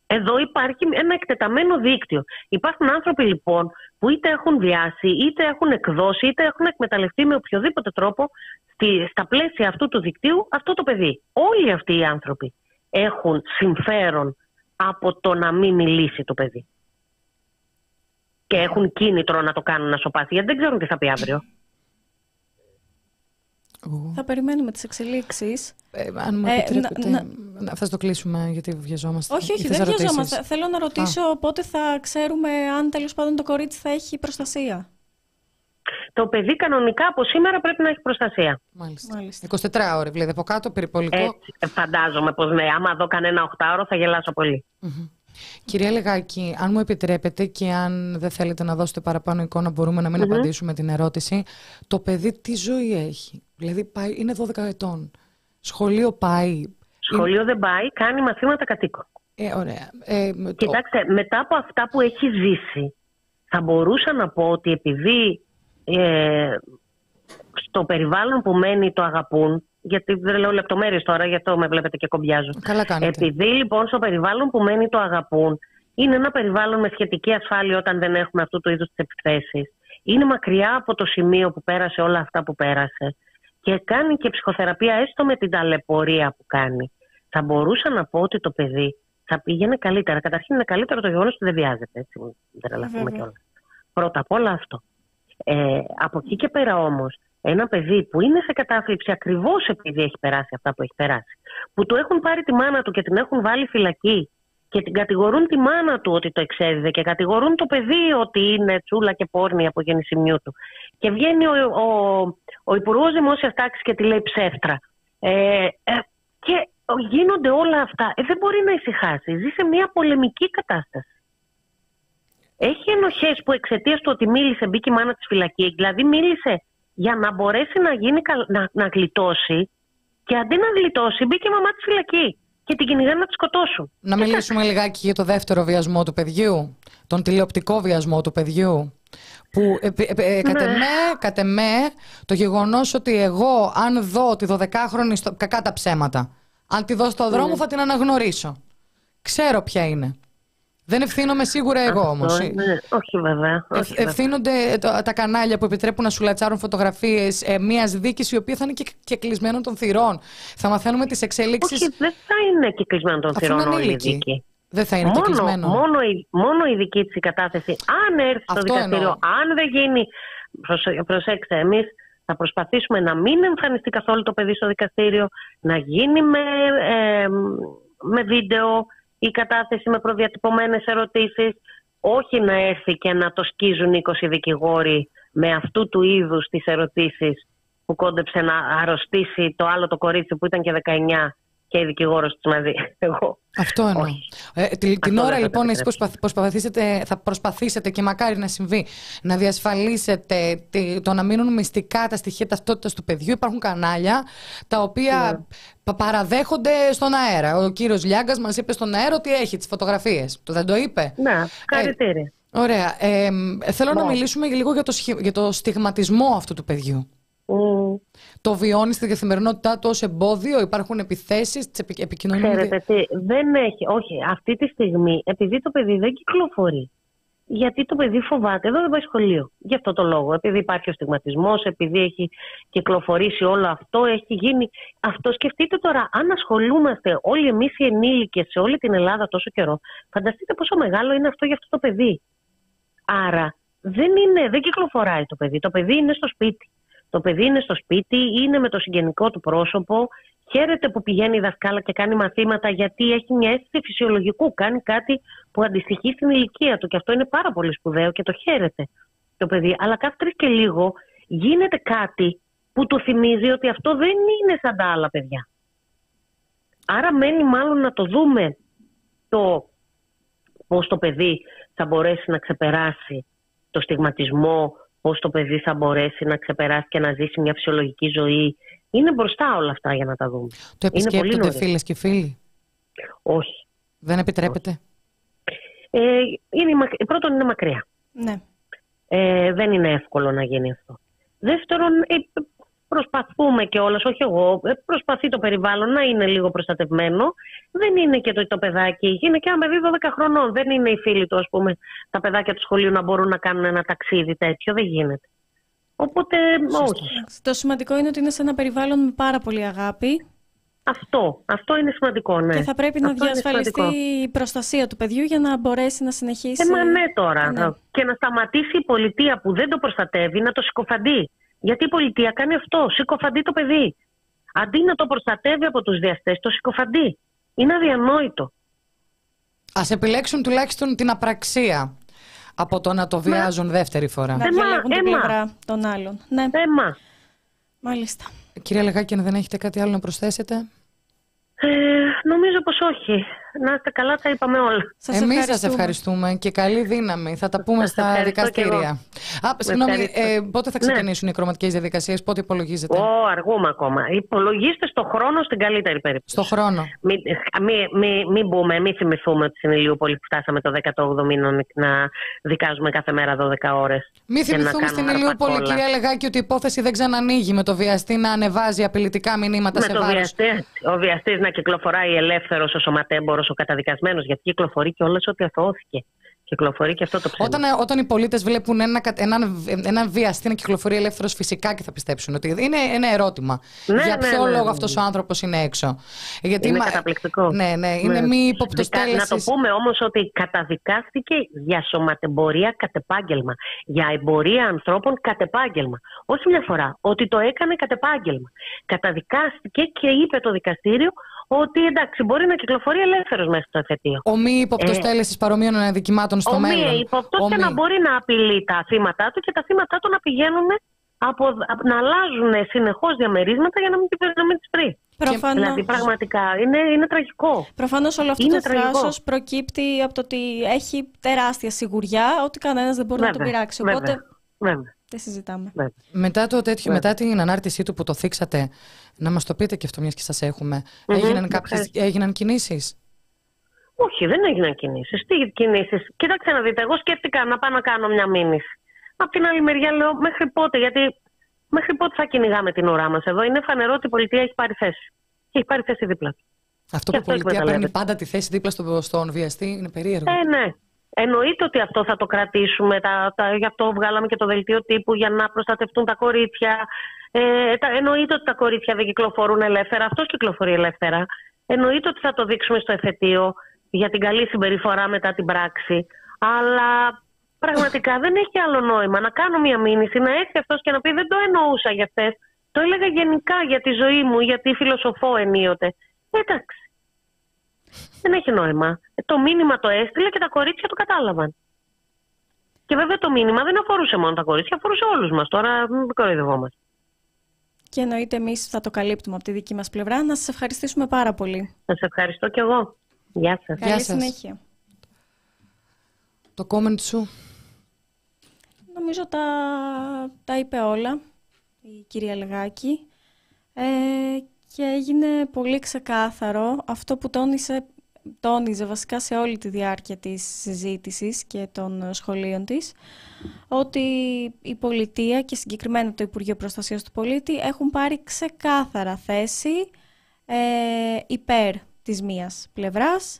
Εδώ υπάρχει ένα εκτεταμένο δίκτυο. Υπάρχουν άνθρωποι λοιπόν που είτε έχουν βιάσει, είτε έχουν εκδώσει, είτε έχουν εκμεταλλευτεί με οποιοδήποτε τρόπο στη, στα πλαίσια αυτού του δικτύου αυτό το παιδί. Όλοι αυτοί οι άνθρωποι έχουν συμφέρον από το να μην μιλήσει το παιδί. Και έχουν κίνητρο να το κάνουν να σοπάσει, γιατί δεν ξέρουν τι θα πει αύριο. Θα περιμένουμε τις εξελίξεις. Ε, αν μου ε, επιτρέπετε, να, να... θα το κλείσουμε γιατί βιαζόμαστε. Όχι, όχι, δεν βιαζόμαστε. Θέλω να ρωτήσω Α. πότε θα ξέρουμε αν τέλος πάντων το κορίτσι θα έχει προστασία. Το παιδί κανονικά από σήμερα πρέπει να έχει προστασία. Μάλιστα. Μάλιστα. 24 ώρες, δηλαδή από κάτω περιπολικό. Έτσι, ε, φαντάζομαι πως ναι, άμα δω κανένα 8 ώρο θα γελάσω πολύ. Mm-hmm. Κυρία Λεγάκη, αν μου επιτρέπετε και αν δεν θέλετε να δώσετε παραπάνω εικόνα, μπορούμε να μην mm-hmm. απαντήσουμε την ερώτηση. Το παιδί τι ζωή έχει; Δηλαδή πάει, είναι 12 ετών. Σχολείο πάει; Σχολείο δεν πάει, κάνει μαθήματα κατοίκων. Ε, ωραία. Ε, Κοιτάξτε, μετά από αυτά που έχει ζήσει, θα μπορούσα να πω ότι επειδή ε, στο περιβάλλον που μένει το αγαπούν, γιατί δεν λέω λεπτομέρειες τώρα, γι' αυτό με βλέπετε και κομπιάζω. Καλά κάνετε. Επειδή λοιπόν στο περιβάλλον που μένει το αγαπούν, είναι ένα περιβάλλον με σχετική ασφάλεια όταν δεν έχουμε αυτού του είδους τις επιθέσεις. Είναι μακριά από το σημείο που πέρασε όλα αυτά που πέρασε και κάνει και ψυχοθεραπεία έστω με την ταλαιπωρία που κάνει. Θα μπορούσα να πω ότι το παιδί θα πήγαινε καλύτερα. Καταρχήν είναι καλύτερο το γεγονός ότι δεν βιάζεται. Έτσι, δεν τρελαθούμε κιόλας. Πρώτα απ' όλα αυτό. Ε, από εκεί και πέρα όμως, ένα παιδί που είναι σε κατάθλιψη ακριβώς επειδή έχει περάσει αυτά που έχει περάσει, που του έχουν πάρει τη μάνα του και την έχουν βάλει φυλακή και την κατηγορούν τη μάνα του ότι το εξέδιδε και κατηγορούν το παιδί ότι είναι τσούλα και πόρνη από γεννησιμιού του. Και βγαίνει ο, ο, ο Υπουργός Δημόσιας Τάξης και τη λέει ψεύτρα. Ε, ε, και γίνονται όλα αυτά. Ε, δεν μπορεί να ησυχάσει. Ζει σε μια πολεμική κατάσταση. Έχει ενοχές που εξαιτίας του ότι μίλησε, μπήκε η μάνα της φυλακή. Δηλαδή, μίλησε για να μπορέσει να, γίνει, να, να γλιτώσει. Και αντί να γλιτώσει, μπήκε η μαμά της φυλακή και την κυνηγάνε να τη σκοτώσουν. Να μιλήσουμε λιγάκι για το δεύτερο βιασμό του παιδιού, τον τηλεοπτικό βιασμό του παιδιού. Που ε, ε, ε, κατ' εμέ, το γεγονός ότι εγώ, αν δω τη 12χρονη, στο, κακά τα ψέματα, αν τη δω στο δρόμο, ναι. θα την αναγνωρίσω. Ξέρω ποια είναι. Δεν ευθύνομαι σίγουρα εγώ όμως. Όχι βέβαια. Όχι ευθύνονται τα κανάλια που επιτρέπουν να σου λατσάρουν φωτογραφίες ε, μιας δίκης η οποία θα είναι και, και κλεισμένων των θυρών. Θα μαθαίνουμε τις εξελίξεις. Όχι, δεν θα είναι και κλεισμένων των θυρών όλη η δίκη. Δεν θα είναι μόνο, και κλεισμένο. Μόνο, η, μόνο η δική της κατάθεση, αν έρθει στο δικαστήριο, αν δεν γίνει. Προσέξτε, εμείς θα προσπαθήσουμε να μην εμφανιστεί καθόλου το παιδί στο δικαστήριο, να γίνει με, ε, με βίντεο, η κατάθεση με προδιατυπωμένες ερωτήσεις, όχι να έρθει και να το σκίζουν 20 δικηγόροι με αυτού του είδους τις ερωτήσεις που κόντεψε να αρρωστήσει το άλλο το κορίτσι που ήταν και 19 και η δικηγόρος της μαζί. Εγώ. Αυτό εννοώ. Ε, την, ώρα λοιπόν εσείς προσπαθήσετε, θα προσπαθήσετε και μακάρι να συμβεί να διασφαλίσετε το να μείνουν μυστικά τα στοιχεία ταυτότητας του παιδιού. Υπάρχουν κανάλια τα οποία ναι. παραδέχονται στον αέρα. Ο κύριος Λιάγκας μας είπε στον αέρα ότι έχει τις φωτογραφίες. Το δεν το είπε; Ναι, ευχαριστήρια. Ε, ωραία. Ε, θέλω να μιλήσουμε λίγο για το, για το στιγματισμό αυτού του παιδιού. Το βιώνει στη καθημερινότητά του ως εμπόδιο, υπάρχουν επιθέσεις, τη επικοινωνία. Ξέρετε τι, δεν έχει. Όχι, αυτή τη στιγμή, επειδή το παιδί δεν κυκλοφορεί. Γιατί το παιδί φοβάται, εδώ δεν πάει σχολείο. Γι' αυτό το λόγο. Επειδή υπάρχει ο στιγματισμός, επειδή έχει κυκλοφορήσει όλο αυτό, έχει γίνει. Αυτό σκεφτείτε τώρα, αν ασχολούμαστε όλοι εμείς οι ενήλικες σε όλη την Ελλάδα τόσο καιρό, φανταστείτε πόσο μεγάλο είναι αυτό για αυτό το παιδί. Άρα δεν, είναι, δεν κυκλοφοράει το παιδί. Το παιδί είναι στο σπίτι. Το παιδί είναι στο σπίτι, είναι με το συγγενικό του πρόσωπο, χαίρεται που πηγαίνει η δασκάλα και κάνει μαθήματα γιατί έχει μια αίσθηση φυσιολογικού, κάνει κάτι που αντιστοιχεί στην ηλικία του και αυτό είναι πάρα πολύ σπουδαίο και το χαίρεται το παιδί. Αλλά κάθε τρεις και λίγο γίνεται κάτι που του θυμίζει ότι αυτό δεν είναι σαν τα άλλα παιδιά. Άρα μένει μάλλον να το δούμε το πώς το παιδί θα μπορέσει να ξεπεράσει το στιγματισμό, πώς το παιδί θα μπορέσει να ξεπεράσει και να ζήσει μια φυσιολογική ζωή. Είναι μπροστά όλα αυτά για να τα δούμε. Το επισκέπτονται φίλες και φίλοι; Όχι. Δεν επιτρέπεται; Ε, είναι, πρώτον είναι μακριά. Ναι. Ε, δεν είναι εύκολο να γίνει αυτό. Δεύτερον, ε, προσπαθούμε και όλες, όχι εγώ, ε, προσπαθεί το περιβάλλον να είναι λίγο προστατευμένο. Δεν είναι και το, το παιδάκι, είναι και ένα παιδί 12 χρονών. Δεν είναι οι φίλοι του, ας πούμε, τα παιδάκια του σχολείου να μπορούν να κάνουν ένα ταξίδι τέτοιο. Δεν γίνεται. Οπότε, όχι. Το σημαντικό είναι ότι είναι σε ένα περιβάλλον με πάρα πολύ αγάπη. Αυτό, αυτό είναι σημαντικό, ναι. Και θα πρέπει να διασφαλιστεί η προστασία του παιδιού για να μπορέσει να συνεχίσει. Ε, μα ναι τώρα. Ναι. Και να σταματήσει η πολιτεία που δεν το προστατεύει να το συκοφαντεί. Γιατί η πολιτεία κάνει αυτό, συκοφαντεί το παιδί. Αντί να το προστατεύει από τους διαστές, το συκοφαντεί. Είναι αδιανόητο. Ας επιλέξουν τουλάχιστον την απραξία από το να το βιάζουν δεύτερη φορά. Να διαλέγουν την πλευρά των άλλων. Ναι. Έμα. Μάλιστα. Κυρία Λεγάκη, αν δεν έχετε κάτι άλλο να προσθέσετε; Ε, νομίζω πως όχι. Να είστε καλά, τα είπαμε όλα. Σας Εμείς σας ευχαριστούμε και καλή δύναμη. Θα τα πούμε στα δικαστήρια. Α, συγγνώμη, ε, πότε θα ναι. ξεκινήσουν ναι. οι κροματικές διαδικασίες, πότε υπολογίζετε; Ω, αργούμε ακόμα. Υπολογίστε στο χρόνο στην καλύτερη περίπτωση. Στο χρόνο. Μην μη, μη, μη μπούμε, μην θυμηθούμε ότι στην Ηλιούπολη που φτάσαμε το 18ο μήνα να δικάζουμε κάθε μέρα 12 ώρες. Μην θυμηθούμε στην Ηλιούπολη, κυρία Λεγάκη, ότι η υπόθεση δεν ξανανοίγει με το βιαστή να ανεβάζει απειλητικά μηνύματα με σε βάρος. ο βιαστής να κυκλοφοράει ελεύθερος ο σωματέμπορος, ο καταδικασμένος, γιατί κυκλοφορεί και όλε ότι αθώθηκε. Κυκλοφορεί και αυτό το ψέμα. Όταν, όταν οι πολίτες βλέπουν ένα, έναν, έναν βιαστή να κυκλοφορεί ελεύθερος, φυσικά και θα πιστέψουν ότι είναι ένα ερώτημα. Ναι, για ναι, ποιο ναι, λόγο ναι, αυτός ο άνθρωπος είναι έξω. Γιατί είναι καταπληκτικό. Ναι, ναι, είναι μη υποπτωστέλεση. Να το πούμε όμως ότι καταδικάστηκε για σωματεμπορία κατ' επάγγελμα. Για εμπορία ανθρώπων κατ' επάγγελμα. Όχι μια φορά. Ότι το έκανε κατ' επάγγελμα. Καταδικάστηκε και είπε το δικαστήριο ότι εντάξει, μπορεί να κυκλοφορεί ελεύθερος μέσα στο εφετείο. Ο μη ύποπτος ε, τέλεσης παρομοίων αδικημάτων στο ο μέλλον. Ο μη ύποπτο και να μπορεί να απειλεί τα θύματα του και τα θύματα του να πηγαίνουν από, να αλλάζουν συνεχώς διαμερίσματα για να μην, να μην τις βρει. Προφανώς. Δηλαδή, πραγματικά είναι, είναι τραγικό. Προφανώς όλο αυτό είναι το θράσος προκύπτει από το ότι έχει τεράστια σιγουριά ότι κανένας δεν μπορεί βέβαια, να το πειράξει. Οπότε. Βέβαια. Δεν συζητάμε. Μετά, το τέτοιο, μετά την ανάρτησή του που το θίξατε, να μας το πείτε και αυτό, μιας και σας εχουμε έγιναν, κάποιες, έγιναν κινήσεις; Όχι, δεν έγιναν κινήσεις. Τι κινήσεις; Κοιτάξτε να δείτε, εγώ σκέφτηκα να πάω να κάνω μια μήνυση. Απ' την άλλη μεριά λέω μέχρι πότε, γιατί μέχρι πότε θα κυνηγάμε την ουρά μας εδώ; Είναι φανερό ότι η πολιτεία έχει πάρει θέση. Και έχει πάρει θέση δίπλα. Αυτό που η πολιτεία παίρνει πάντα τη θέση δίπλα στον βιαστή είναι περίεργο. Ε, ναι. Εννοείται ότι αυτό θα το κρατήσουμε, τα, τα, γι' αυτό βγάλαμε και το δελτίο τύπου για να προστατευτούν τα κορίτσια. Ε, τα, εννοείται ότι τα κορίτσια δεν κυκλοφορούν ελεύθερα, αυτός κυκλοφορεί ελεύθερα. Εννοείται ότι θα το δείξουμε στο εφετείο για την καλή συμπεριφορά μετά την πράξη. Αλλά πραγματικά δεν έχει άλλο νόημα να κάνω μια μήνυση, να έρθει αυτός και να πει δεν το εννοούσα για αυτέ. Το έλεγα γενικά για τη ζωή μου, γιατί φιλοσοφώ ενίοτε. Εντάξει. Δεν έχει νόημα. Ε, το μήνυμα το έστειλε και τα κορίτσια το κατάλαβαν. Και βέβαια το μήνυμα δεν αφορούσε μόνο τα κορίτσια, αφορούσε όλους μας. Τώρα μην κοροϊδευόμαστε. Και εννοείται εμείς θα το καλύπτουμε από τη δική μας πλευρά. Να σας ευχαριστήσουμε πάρα πολύ. Σας ευχαριστώ κι εγώ. Γεια σας. Καλή συνέχεια. Το comment σου. Νομίζω τα, τα είπε όλα η κυρία Λεγάκη ε, και έγινε πολύ ξεκάθαρο αυτό που τόνισε, τόνιζε βασικά σε όλη τη διάρκεια της συζήτησης και των σχολείων της ότι η πολιτεία και συγκεκριμένα το Υπουργείο Προστασίας του Πολίτη έχουν πάρει ξεκάθαρα θέση ε, υπέρ της μίας πλευράς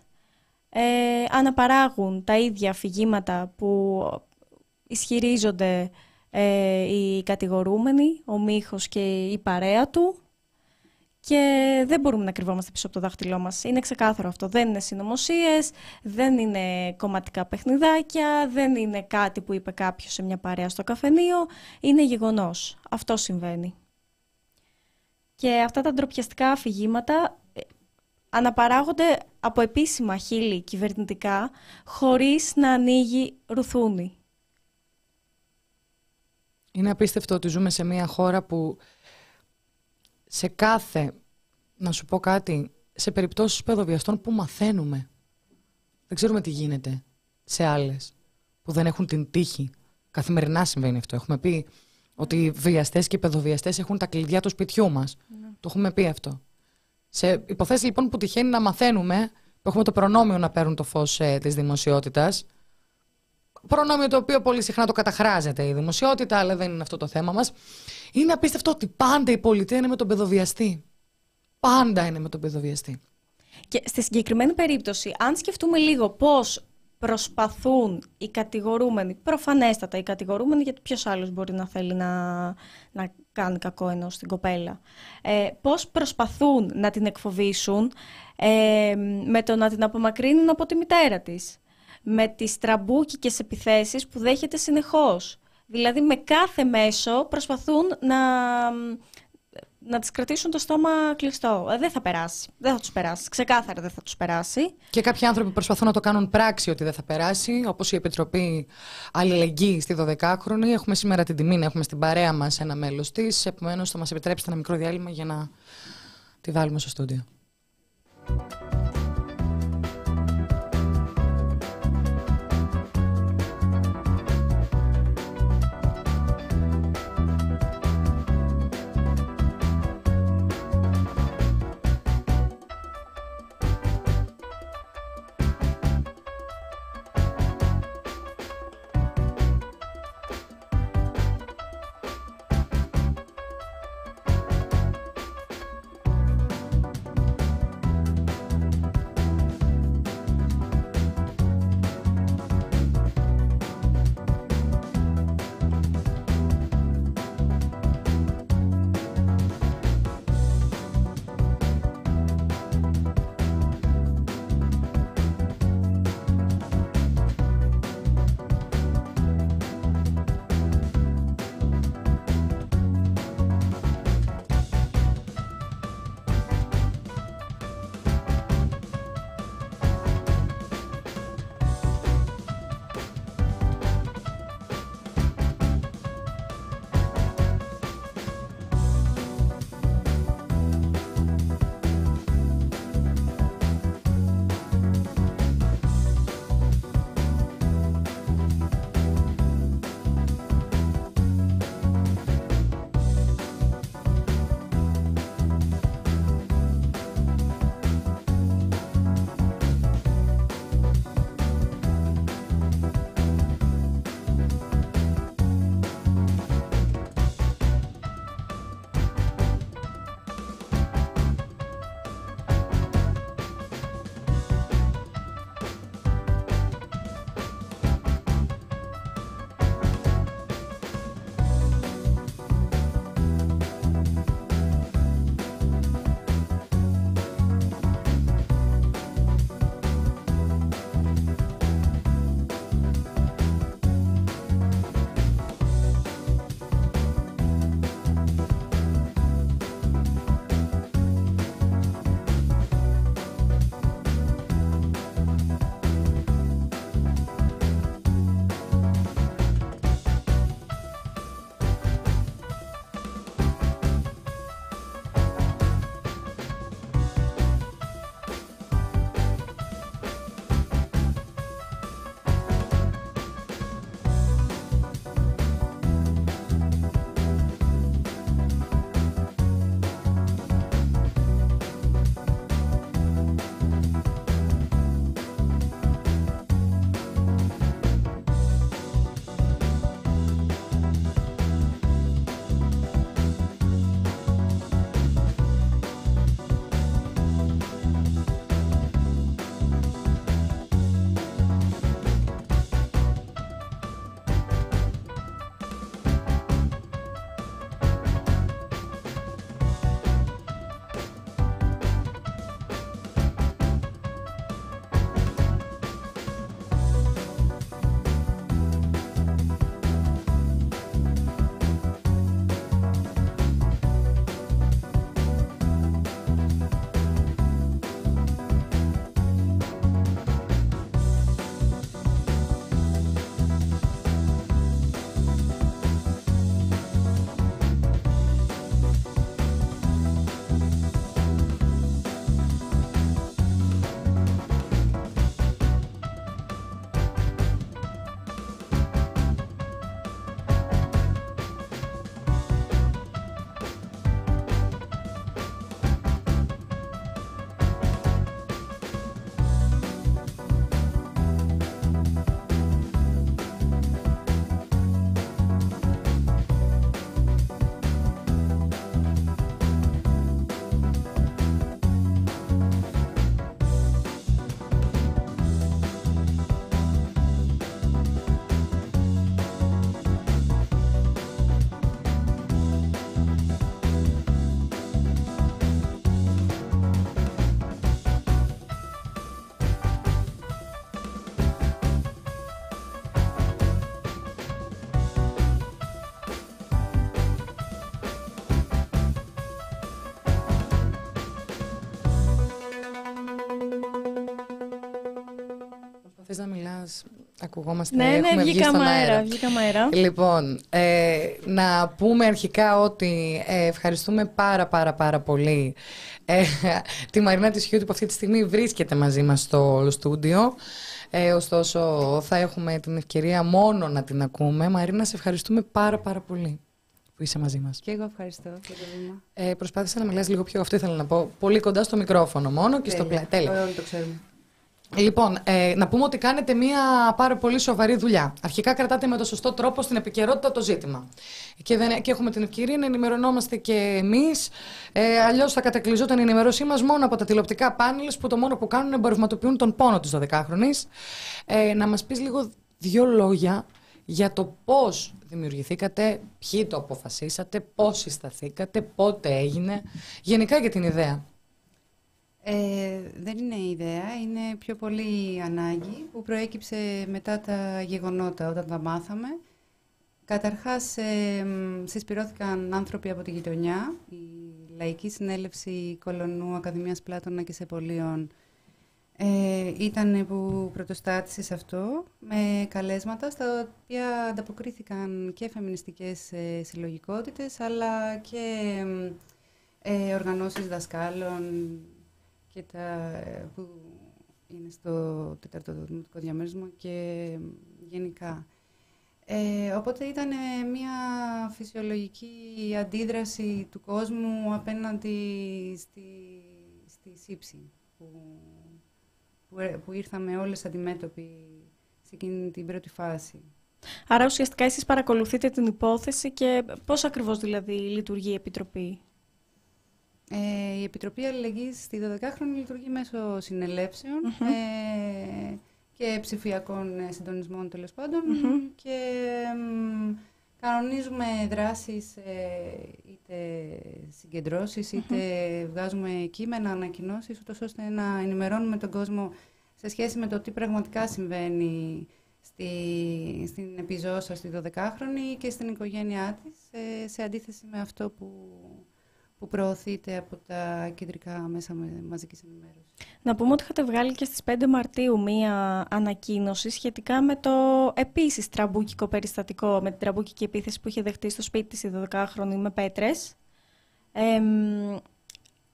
ε, αναπαράγουν τα ίδια αφηγήματα που ισχυρίζονται ε, οι κατηγορούμενοι, ο Μίχος και η παρέα του και δεν μπορούμε να κρυβόμαστε πίσω από το δάχτυλό μας. Είναι ξεκάθαρο αυτό. Δεν είναι συνωμοσίες, δεν είναι κομματικά παιχνιδάκια, δεν είναι κάτι που είπε κάποιος σε μια παρέα στο καφενείο. Είναι γεγονός. Αυτό συμβαίνει. Και αυτά τα ντροπιαστικά αφηγήματα ε, αναπαράγονται από επίσημα χείλη κυβερνητικά χωρίς να ανοίγει ρουθούνη. Είναι απίστευτο ότι ζούμε σε μια χώρα που σε κάθε, να σου πω κάτι, σε περιπτώσεις παιδοβιαστών που μαθαίνουμε. Δεν ξέρουμε τι γίνεται σε άλλες που δεν έχουν την τύχη. Καθημερινά συμβαίνει αυτό. Έχουμε πει ότι οι βιαστές και οι παιδοβιαστές έχουν τα κλειδιά του σπιτιού μας. Ναι. Το έχουμε πει αυτό. Σε υποθέσεις λοιπόν που τυχαίνει να μαθαίνουμε, που έχουμε το προνόμιο να παίρνουν το φως ε, της δημοσιότητας, προνόμιο το οποίο πολύ συχνά το καταχράζεται η δημοσιότητα, αλλά δεν είναι αυτό το θέμα μας. Είναι απίστευτο ότι πάντα η πολιτεία είναι με τον παιδοβιαστή. Πάντα είναι με τον παιδοβιαστή. Και στη συγκεκριμένη περίπτωση, αν σκεφτούμε λίγο πώς προσπαθούν οι κατηγορούμενοι, προφανέστατα οι κατηγορούμενοι, γιατί ποιος άλλος μπορεί να θέλει να, να κάνει κακό ενώ στην κοπέλα, ε, πώς προσπαθούν να την εκφοβήσουν ε, με το να την απομακρύνουν από τη μητέρα της με τις τραμπούκικες επιθέσεις που δέχεται συνεχώς. Δηλαδή με κάθε μέσο προσπαθούν να, να της κρατήσουν το στόμα κλειστό. Ε, δεν θα περάσει. Δεν θα τους περάσει. Ξεκάθαρα δεν θα τους περάσει. Και κάποιοι άνθρωποι προσπαθούν να το κάνουν πράξη ότι δεν θα περάσει, όπως η Επιτροπή Αλληλεγγύη στη 12χρονη. Έχουμε σήμερα την τιμή να έχουμε στην παρέα μας ένα μέλος της. Επομένως θα μας επιτρέψετε ένα μικρό διάλειμμα για να τη βάλουμε στο στούντιο. Να μιλάς, ακουγόμαστε, ναι, ναι έχουμε ναι, βγει στον αέρα. αέρα. Λοιπόν, ε, να πούμε αρχικά ότι ε, ευχαριστούμε πάρα πάρα πάρα πολύ ε, τη Μαρίνα της Χιούτη που αυτή τη στιγμή βρίσκεται μαζί μας στο στούντιο. Ε, ωστόσο, θα έχουμε την ευκαιρία μόνο να την ακούμε. Μαρίνα, σε ευχαριστούμε πάρα πάρα πολύ που είσαι μαζί μας. Και εγώ ευχαριστώ για το βήμα. Ε, προσπάθησα να μιλάς λίγο πιο, αυτό ήθελα να πω, πολύ κοντά στο μικρόφωνο μόνο και στο πλάι. Τέλεια. Όλοι το ξέρουμε. Λοιπόν, ε, να πούμε ότι κάνετε μια πάρα πολύ σοβαρή δουλειά. Αρχικά κρατάτε με το σωστό τρόπο στην επικαιρότητα το ζήτημα. Και, δεν, και έχουμε την ευκαιρία να ενημερωνόμαστε και εμείς. Ε, Αλλιώς θα κατακλυζόταν η ενημέρωσή μας μόνο από τα τηλεοπτικά πάνελ που το μόνο που κάνουν είναι εμπορευματοποιούν τον πόνο τη 12χρονη. Ε, να μας πεις λίγο δύο λόγια για το πώς δημιουργηθήκατε, ποιοι το αποφασίσατε, πώς συσταθήκατε, πότε έγινε. Γενικά για την ιδέα. Ε, δεν είναι ιδέα, είναι πιο πολύ ανάγκη που προέκυψε μετά τα γεγονότα όταν τα μάθαμε. Καταρχάς ε, συσπηρώθηκαν άνθρωποι από τη γειτονιά, η Λαϊκή Συνέλευση Κολονού Ακαδημίας Πλάτωνα και Σεπολίων ε, ήταν που πρωτοστάτησε σε αυτό με καλέσματα στα οποία ανταποκρίθηκαν και φεμινιστικές ε, συλλογικότητες αλλά και ε, οργανώσεις δασκάλων και τα, που είναι στο τέταρτο δημοτικό διαμέρισμα και γενικά. Ε, οπότε ήταν μια φυσιολογική αντίδραση του κόσμου απέναντι στη, στη σύψη που, που, που ήρθαμε όλες αντιμέτωποι σε εκείνη την πρώτη φάση. Άρα ουσιαστικά εσείς παρακολουθείτε την υπόθεση και πώς ακριβώς δηλαδή λειτουργεί η Επιτροπή; Ε, η Επιτροπή Αλληλεγγύης στη 12χρονη λειτουργεί μέσω ε, και ψηφιακών ε, συντονισμών τέλος και κανονίζουμε δράσεις είτε συγκεντρώσεις είτε βγάζουμε κείμενα, ανακοινώσεις ούτως ώστε να ενημερώνουμε τον κόσμο σε σχέση με το τι πραγματικά συμβαίνει στη, στην επιζώσα στη 12χρονη και στην οικογένειά της σε αντίθεση με αυτό που που προωθείται από τα κεντρικά μέσα μαζικής ενημέρωσης. Να πούμε ότι είχατε βγάλει και στις 5 Μαρτίου μία ανακοίνωση σχετικά με το επίσης τραμπούκικο περιστατικό, με την τραμπούκικη επίθεση που είχε δεχτεί στο σπίτι της η 12χρονη με πέτρες. Ε,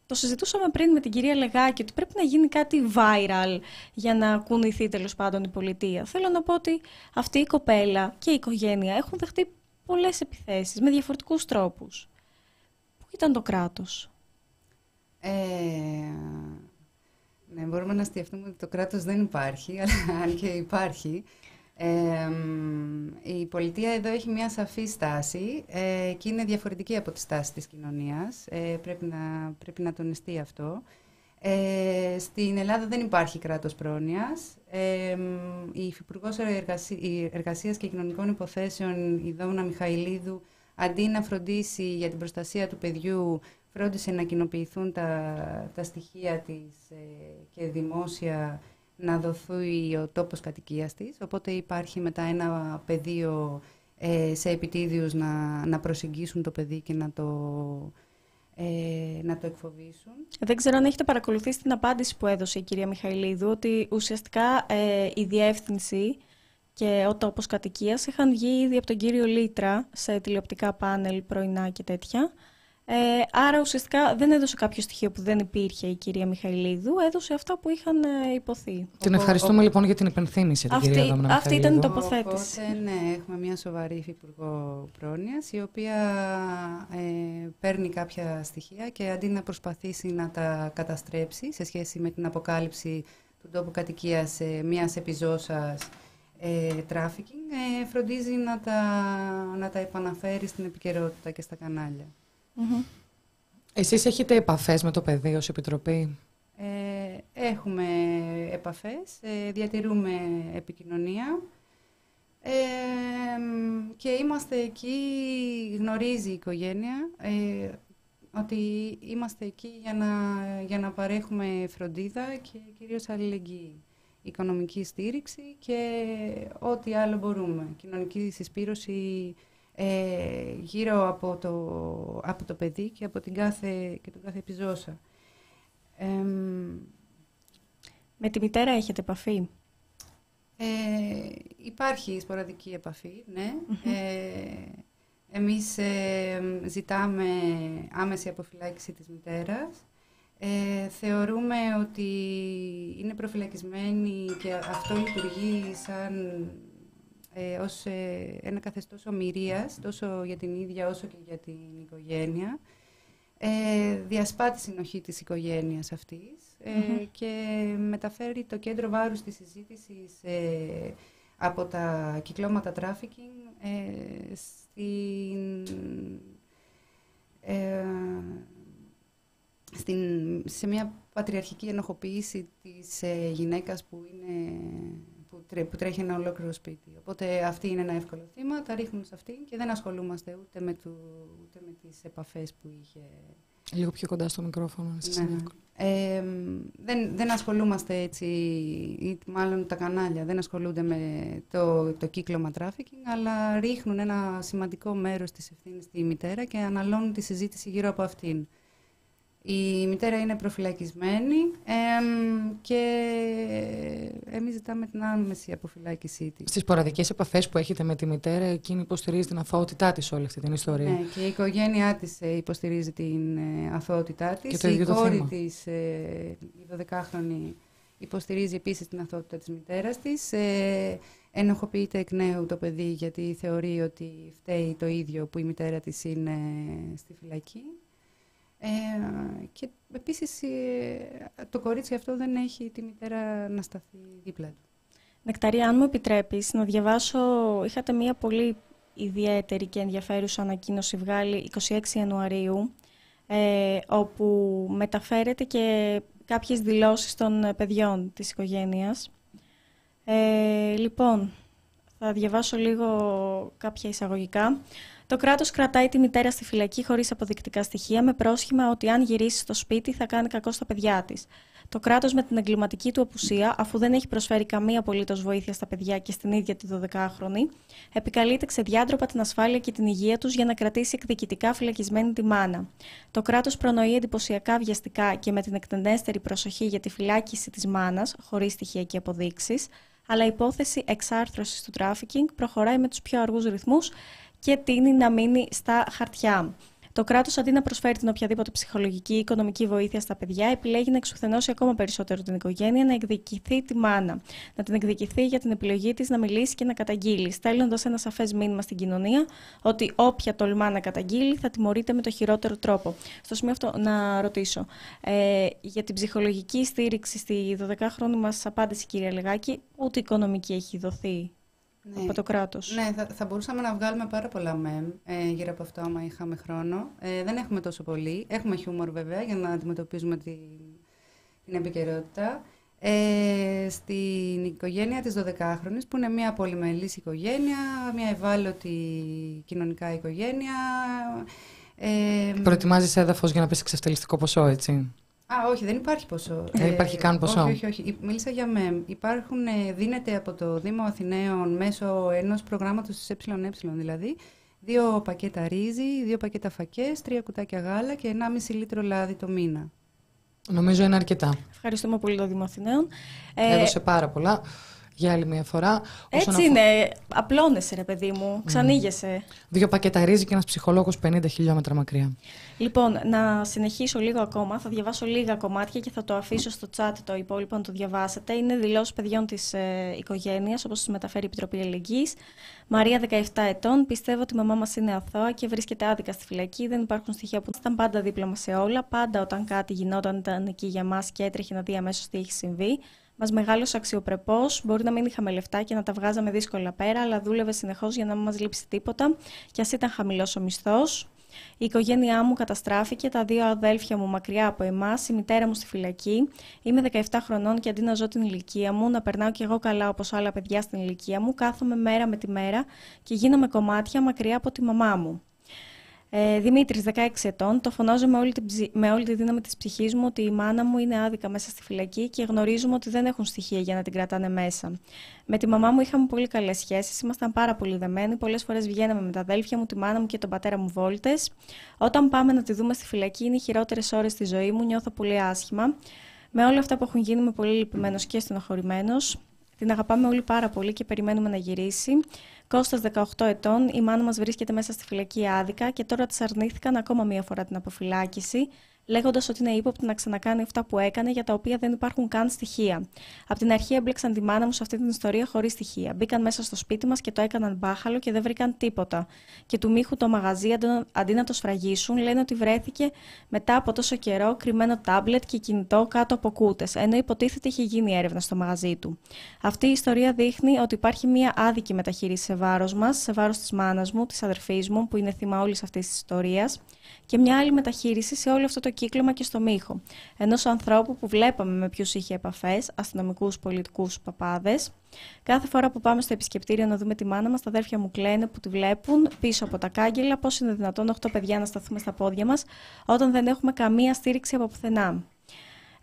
το συζητούσαμε πριν με την κυρία Λεγάκη ότι πρέπει να γίνει κάτι viral για να κουνηθεί τέλος πάντων η πολιτεία. Θέλω να πω ότι αυτή η κοπέλα και η οικογένεια έχουν δεχτεί πολλές επιθέσεις με διαφορετικούς τρόπους ήταν το κράτος. Ε, ναι, μπορούμε να σκεφτούμε ότι το κράτος δεν υπάρχει, αλλά αν και υπάρχει. Ε, η πολιτεία εδώ έχει μια σαφή στάση ε, και είναι διαφορετική από τη στάση της κοινωνίας. Ε, πρέπει, να, πρέπει να τονιστεί αυτό. Ε, στην Ελλάδα δεν υπάρχει κράτος πρόνοιας. Ε, η Υφυπουργός Εργασίας και Κοινωνικών Υποθέσεων, η Δόμνα Μιχαηλίδου, αντί να φροντίσει για την προστασία του παιδιού, φρόντισε να κοινοποιηθούν τα, τα στοιχεία της ε, και δημόσια να δοθεί ο τόπος κατοικίας της. Οπότε υπάρχει μετά ένα πεδίο ε, σε επιτίδιους να, να προσεγγίσουν το παιδί και να το, ε, να το εκφοβήσουν. Δεν ξέρω αν έχετε παρακολουθήσει την απάντηση που έδωσε η κυρία Μιχαηλίδου, ότι ουσιαστικά η διεύθυνση και ο τόπος κατοικίας είχαν βγει ήδη από τον κύριο Λίτρα σε τηλεοπτικά πάνελ πρωινά και τέτοια. Ε, άρα ουσιαστικά δεν έδωσε κάποιο στοιχείο που δεν υπήρχε η κυρία Μιχαηλίδου, έδωσε αυτά που είχαν ε, υποθεί. Την ευχαριστούμε λοιπόν για την υπενθύμηση την αυτή, κυρία Δόμνα Αυτή ήταν η τοποθέτηση. Οπότε, ναι, έχουμε μια σοβαρή υφυπουργό πρόνοιας, η οποία ε, παίρνει κάποια στοιχεία και αντί να προσπαθήσει να τα καταστρέψει σε σχέση με την αποκάλυψη του τόπου κατοικίας μιας επιζώσας ε, τράφικινγκ, ε, φροντίζει να τα, να τα επαναφέρει στην επικαιρότητα και στα κανάλια. Mm-hmm. Εσείς έχετε επαφές με το παιδί ως Επιτροπή; Ε, έχουμε επαφές, ε, διατηρούμε επικοινωνία ε, και είμαστε εκεί, γνωρίζει η οικογένεια ε, ότι είμαστε εκεί για να, για να παρέχουμε φροντίδα και κυρίως αλληλεγγύη οικονομική στήριξη και ό,τι άλλο μπορούμε. Κοινωνική συσπήρωση ε, γύρω από το, από το παιδί και από την κάθε, και τον κάθε επιζώσα. Με τη μητέρα έχετε επαφή; Ε, υπάρχει σποραδική επαφή, ναι. Ε, εμείς ε, ζητάμε άμεση αποφυλάκηση της μητέρας. Ε, θεωρούμε ότι είναι προφυλακισμένη και αυτό λειτουργεί σαν ε, ως ε, ένα καθεστώς ομοιρίας, τόσο για την ίδια όσο και για την οικογένεια. Ε, διασπά τη συνοχή της οικογένειας αυτής ε, και μεταφέρει το κέντρο βάρους της συζήτησης ε, από τα κυκλώματα τράφικινγκ ε, στην, ε, στην, σε μια πατριαρχική ενοχοποίηση της ε, γυναίκας που, είναι, που, που τρέχει ένα ολόκληρο σπίτι. Οπότε αυτή είναι ένα εύκολο θύμα, τα ρίχνουν σε αυτήν και δεν ασχολούμαστε ούτε με, του, ούτε με τις επαφές που είχε Λίγο πιο κοντά στο μικρόφωνο. Ναι. Ε, δεν, δεν ασχολούμαστε έτσι, ή μάλλον τα κανάλια δεν ασχολούνται με το, το κύκλωμα τράφικινγκ, αλλά ρίχνουν ένα σημαντικό μέρος της ευθύνης στη μητέρα και αναλώνουν τη συζήτηση γύρω από αυτήν. Η μητέρα είναι προφυλακισμένη και εμείς ζητάμε την άμεση αποφυλάκησή της. Στις σποραδικές επαφές που έχετε με τη μητέρα, εκείνη υποστηρίζει την αθωότητά της όλη αυτή την ιστορία. Ναι, και η οικογένειά της ε, υποστηρίζει την ε, αθωότητά της. Και το η κόρη της, ε, η 12χρονη, υποστηρίζει επίσης την αθωότητα της μητέρας της. Ενοχοποιείται εκ νέου το παιδί γιατί θεωρεί ότι φταίει το ίδιο που η μητέρα της είναι στη φυλακή. Ε, και επίσης ε, το κορίτσι αυτό δεν έχει τη μητέρα να σταθεί δίπλα του. Νεκταρία, αν μου επιτρέπεις να διαβάσω, είχατε μία πολύ ιδιαίτερη και ενδιαφέρουσα ανακοίνωση βγάλει 26 Ιανουαρίου, ε, όπου μεταφέρεται και κάποιες δηλώσεις των παιδιών της οικογένειας. Ε, λοιπόν, θα διαβάσω λίγο κάποια εισαγωγικά. Το κράτος κρατάει τη μητέρα στη φυλακή χωρίς αποδεικτικά στοιχεία, με πρόσχημα ότι αν γυρίσει στο σπίτι θα κάνει κακό στα παιδιά της. Το κράτος με την εγκληματική του απουσία, αφού δεν έχει προσφέρει καμία απολύτως βοήθεια στα παιδιά και στην ίδια τη 12χρονη, επικαλείται ξεδιάντροπα την ασφάλεια και την υγεία τους για να κρατήσει εκδικητικά φυλακισμένη τη μάνα. Το κράτος προνοεί εντυπωσιακά βιαστικά και με την εκτενέστερη προσοχή για τη φυλάκιση της μάνας, χωρίς στοιχεία και αποδείξεις, αλλά η υπόθεση εξάρθρωσης του τράφικινγκ προχωράει με τους πιο αργούς ρυθμούς και τείνει να μείνει στα χαρτιά. Το κράτος, αντί να προσφέρει την οποιαδήποτε ψυχολογική ή οικονομική βοήθεια στα παιδιά, επιλέγει να εξουθενώσει ακόμα περισσότερο την οικογένεια, να εκδικηθεί τη μάνα. Να την εκδικηθεί για την επιλογή της να μιλήσει και να καταγγείλει, στέλνοντας ένα σαφές μήνυμα στην κοινωνία ότι όποια τολμά να καταγγείλει θα τιμωρείται με το χειρότερο τρόπο. Στο σημείο αυτό να ρωτήσω. Ε, για την ψυχολογική στήριξη στη 12χρονη μας απάντηση, κυρία Λεγάκη, ούτε οικονομική έχει δοθεί ναι. από το κράτος. Ναι, θα, θα μπορούσαμε να βγάλουμε πάρα πολλά μεμ ε, γύρω από αυτό, άμα είχαμε χρόνο. Ε, δεν έχουμε τόσο πολύ. Έχουμε χιούμορ βέβαια για να αντιμετωπίζουμε την, την επικαιρότητα. Ε, στην οικογένεια της 12χρονης, που είναι μια πολυμελής οικογένεια, μια ευάλωτη κοινωνικά οικογένεια. Ε, Προετοιμάζεις έδαφος για να πεις εξευτελιστικό ποσό, έτσι; Α, όχι, δεν υπάρχει ποσό. Δεν υπάρχει καν ποσό. Όχι, όχι, όχι. Μίλησα για ΜΕΜ. Υπάρχουν, ε, δίνεται από το Δήμο Αθηναίων μέσω ενός προγράμματος της ΕΕ, δηλαδή, δύο πακέτα ρύζι, δύο πακέτα φακές, τρία κουτάκια γάλα και 1,5 λίτρο λάδι το μήνα. Νομίζω είναι αρκετά. Ευχαριστούμε πολύ το Δήμο Αθηναίων. Έδωσε πάρα πολλά για άλλη μια φορά. Έτσι είναι. Απλώνεσαι, ρε παιδί μου. Ξανήγεσαι. Δύο πακέτα ρύζι και ένας ψυχολόγος 50 χιλιόμετρα μακριά. Λοιπόν, να συνεχίσω λίγο ακόμα. Θα διαβάσω λίγα κομμάτια και θα το αφήσω στο chat το υπόλοιπο να το διαβάσετε. Είναι δηλώσεις παιδιών της ε, οικογένειας, όπως τις μεταφέρει η Επιτροπή Ελληνική. Μαρία, 17 ετών. Πιστεύω ότι η μαμά μας είναι αθώα και βρίσκεται άδικα στη φυλακή. Δεν υπάρχουν στοιχεία που ήταν πάντα δίπλα μας σε όλα. Πάντα όταν κάτι γινόταν ήταν εκεί για μας και έτρεχε να δει αμέσως τι έχει συμβεί. Μας μεγάλωσε αξιοπρεπώ. Μπορεί να μην είχαμε λεφτά και να τα βγάζαμε δύσκολα πέρα, αλλά δούλευε συνεχώς για να μην μας λείψει τίποτα, και ας ήταν χαμηλός ο μισθός. Η οικογένειά μου καταστράφηκε, τα δύο αδέλφια μου μακριά από εμάς, η μητέρα μου στη φυλακή. Είμαι 17 χρονών και αντί να ζω την ηλικία μου, να περνάω κι εγώ καλά όπως άλλα παιδιά στην ηλικία μου, κάθομαι μέρα με τη μέρα και γίνομαι κομμάτια μακριά από τη μαμά μου. Ε, Δημήτρης, 16 ετών, το φωνάζω με όλη, την, με όλη τη δύναμη της ψυχής μου ότι η μάνα μου είναι άδικα μέσα στη φυλακή και γνωρίζουμε ότι δεν έχουν στοιχεία για να την κρατάνε μέσα. Με τη μαμά μου είχαμε πολύ καλές σχέσεις, ήμασταν πάρα πολύ δεμένοι. Πολλές φορές βγαίναμε με τα αδέλφια μου, τη μάνα μου και τον πατέρα μου βόλτες. Όταν πάμε να τη δούμε στη φυλακή, είναι οι χειρότερες ώρες στη ζωή μου, νιώθω πολύ άσχημα. Με όλα αυτά που έχουν γίνει, είμαι πολύ λυπημένος και στενοχωρημένος. Την αγαπάμε όλοι πάρα πολύ και περιμένουμε να γυρίσει. Κώστας 18 ετών, η μάνα μας βρίσκεται μέσα στη φυλακή άδικα και τώρα της αρνήθηκαν ακόμα μία φορά την αποφυλάκηση λέγοντας ότι είναι ύποπτη να ξανακάνει αυτά που έκανε για τα οποία δεν υπάρχουν καν στοιχεία. Από την αρχή έμπλεξαν τη μάνα μου σε αυτή την ιστορία χωρίς στοιχεία. Μπήκαν μέσα στο σπίτι μας και το έκαναν μπάχαλο και δεν βρήκαν τίποτα. Και του μίχου το μαγαζί, αντί να το σφραγίσουν, λένε ότι βρέθηκε μετά από τόσο καιρό κρυμμένο τάμπλετ και κινητό κάτω από κούτες, ενώ υποτίθεται είχε γίνει έρευνα στο μαγαζί του. Αυτή η ιστορία δείχνει ότι υπάρχει μια άδικη μεταχείριση σε βάρος μας, σε βάρος της μάνας μου, της αδερφής μου, που είναι θύμα όλης αυτής της ιστορίας και μια άλλη μεταχείριση σε όλο αυτό το κύκλωμα και στο μύχο. Ενός ανθρώπου που βλέπαμε με ποιους είχε επαφές, αστυνομικούς, πολιτικούς, παπάδες. Κάθε φορά που πάμε στο επισκεπτήριο να δούμε τη μάνα μας, τα αδέρφια μου κλαίνε που τη βλέπουν πίσω από τα κάγκελα. Πώς είναι δυνατόν 8 παιδιά να σταθούμε στα πόδια μας όταν δεν έχουμε καμία στήριξη από πουθενά.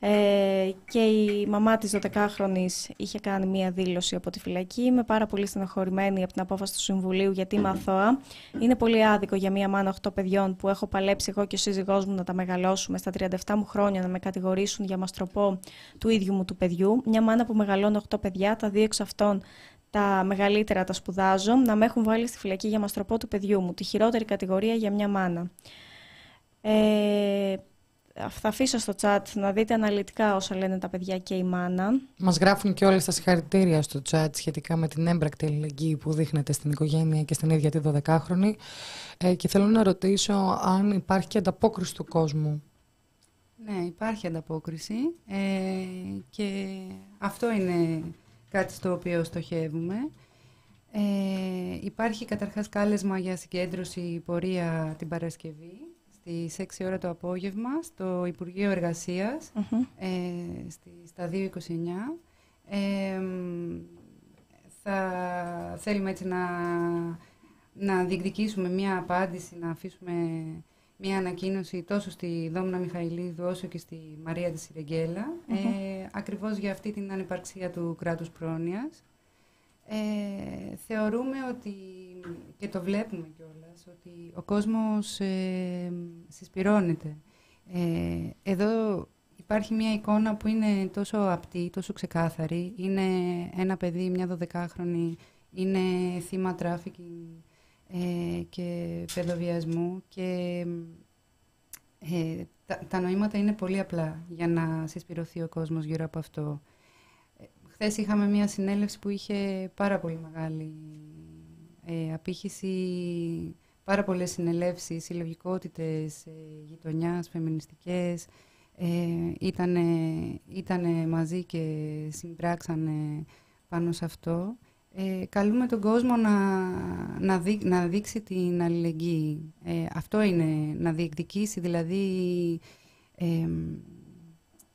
Ε, και η μαμά της 12χρονης είχε κάνει μία δήλωση από τη φυλακή. Είμαι πάρα πολύ στενοχωρημένη από την απόφαση του Συμβουλίου γιατί είμαι αθώα. Είναι πολύ άδικο για μία μάνα 8 παιδιών που έχω παλέψει εγώ και ο σύζυγός μου να τα μεγαλώσουμε στα 37 μου χρόνια να με κατηγορήσουν για μαστροπό του ίδιου μου του παιδιού. Μια μάνα που μεγαλώνω 8 παιδιά, τα δύο εξ αυτών τα μεγαλύτερα τα σπουδάζω, να με έχουν βάλει στη φυλακή για μαστροπό του παιδιού μου. Τη χειρότερη κατηγορία για μια μάνα. Ε, θα αφήσω στο chat να δείτε αναλυτικά όσα λένε τα παιδιά και η μάνα. Μας γράφουν και όλες τα συγχαρητήρια στο chat σχετικά με την έμπρακτη αλληλεγγύη που δείχνεται στην οικογένεια και στην ίδια τη 12χρονη. Ε, και θέλω να ρωτήσω αν υπάρχει και ανταπόκριση του κόσμου. Ναι, υπάρχει ανταπόκριση ε, και αυτό είναι κάτι στο οποίο στοχεύουμε. Ε, υπάρχει καταρχάς κάλεσμα για συγκέντρωση πορεία την Παρασκευή στις 6 ώρα το απόγευμα στο Υπουργείο ε, στη, στα 2.29. Ε, θα θέλουμε έτσι να, να διεκδικήσουμε μία απάντηση, να αφήσουμε μία ανακοίνωση τόσο στη Δόμνα Μιχαηλίδου όσο και στη Μαρία της Σιρεγγέλα, ε, ακριβώς για αυτή την ανυπαρξία του κράτους πρόνοιας. Ε, θεωρούμε ότι, και το βλέπουμε κιόλας, ότι ο κόσμος ε, συσπυρώνεται. Ε, εδώ υπάρχει μια εικόνα που είναι τόσο απτή, τόσο ξεκάθαρη. Είναι ένα παιδί, μια δωδεκάχρονη, είναι θύμα τράφικινγκ ε, και παιδοβιασμού και ε, τα, τα νοήματα είναι πολύ απλά για να συσπειρωθεί ο κόσμος γύρω από αυτό. Χθες είχαμε μια συνέλευση που είχε πάρα πολύ μεγάλη ε, απήχηση, πάρα πολλές συνελεύσεις, συλλογικότητες, ε, γειτονιάς, φεμινιστικές. Ε, ήτανε, ήτανε μαζί και συμπράξανε πάνω σε αυτό. Ε, καλούμε τον κόσμο να, να, να δείξει την αλληλεγγύη. Ε, αυτό είναι, να διεκδικήσει δηλαδή ε,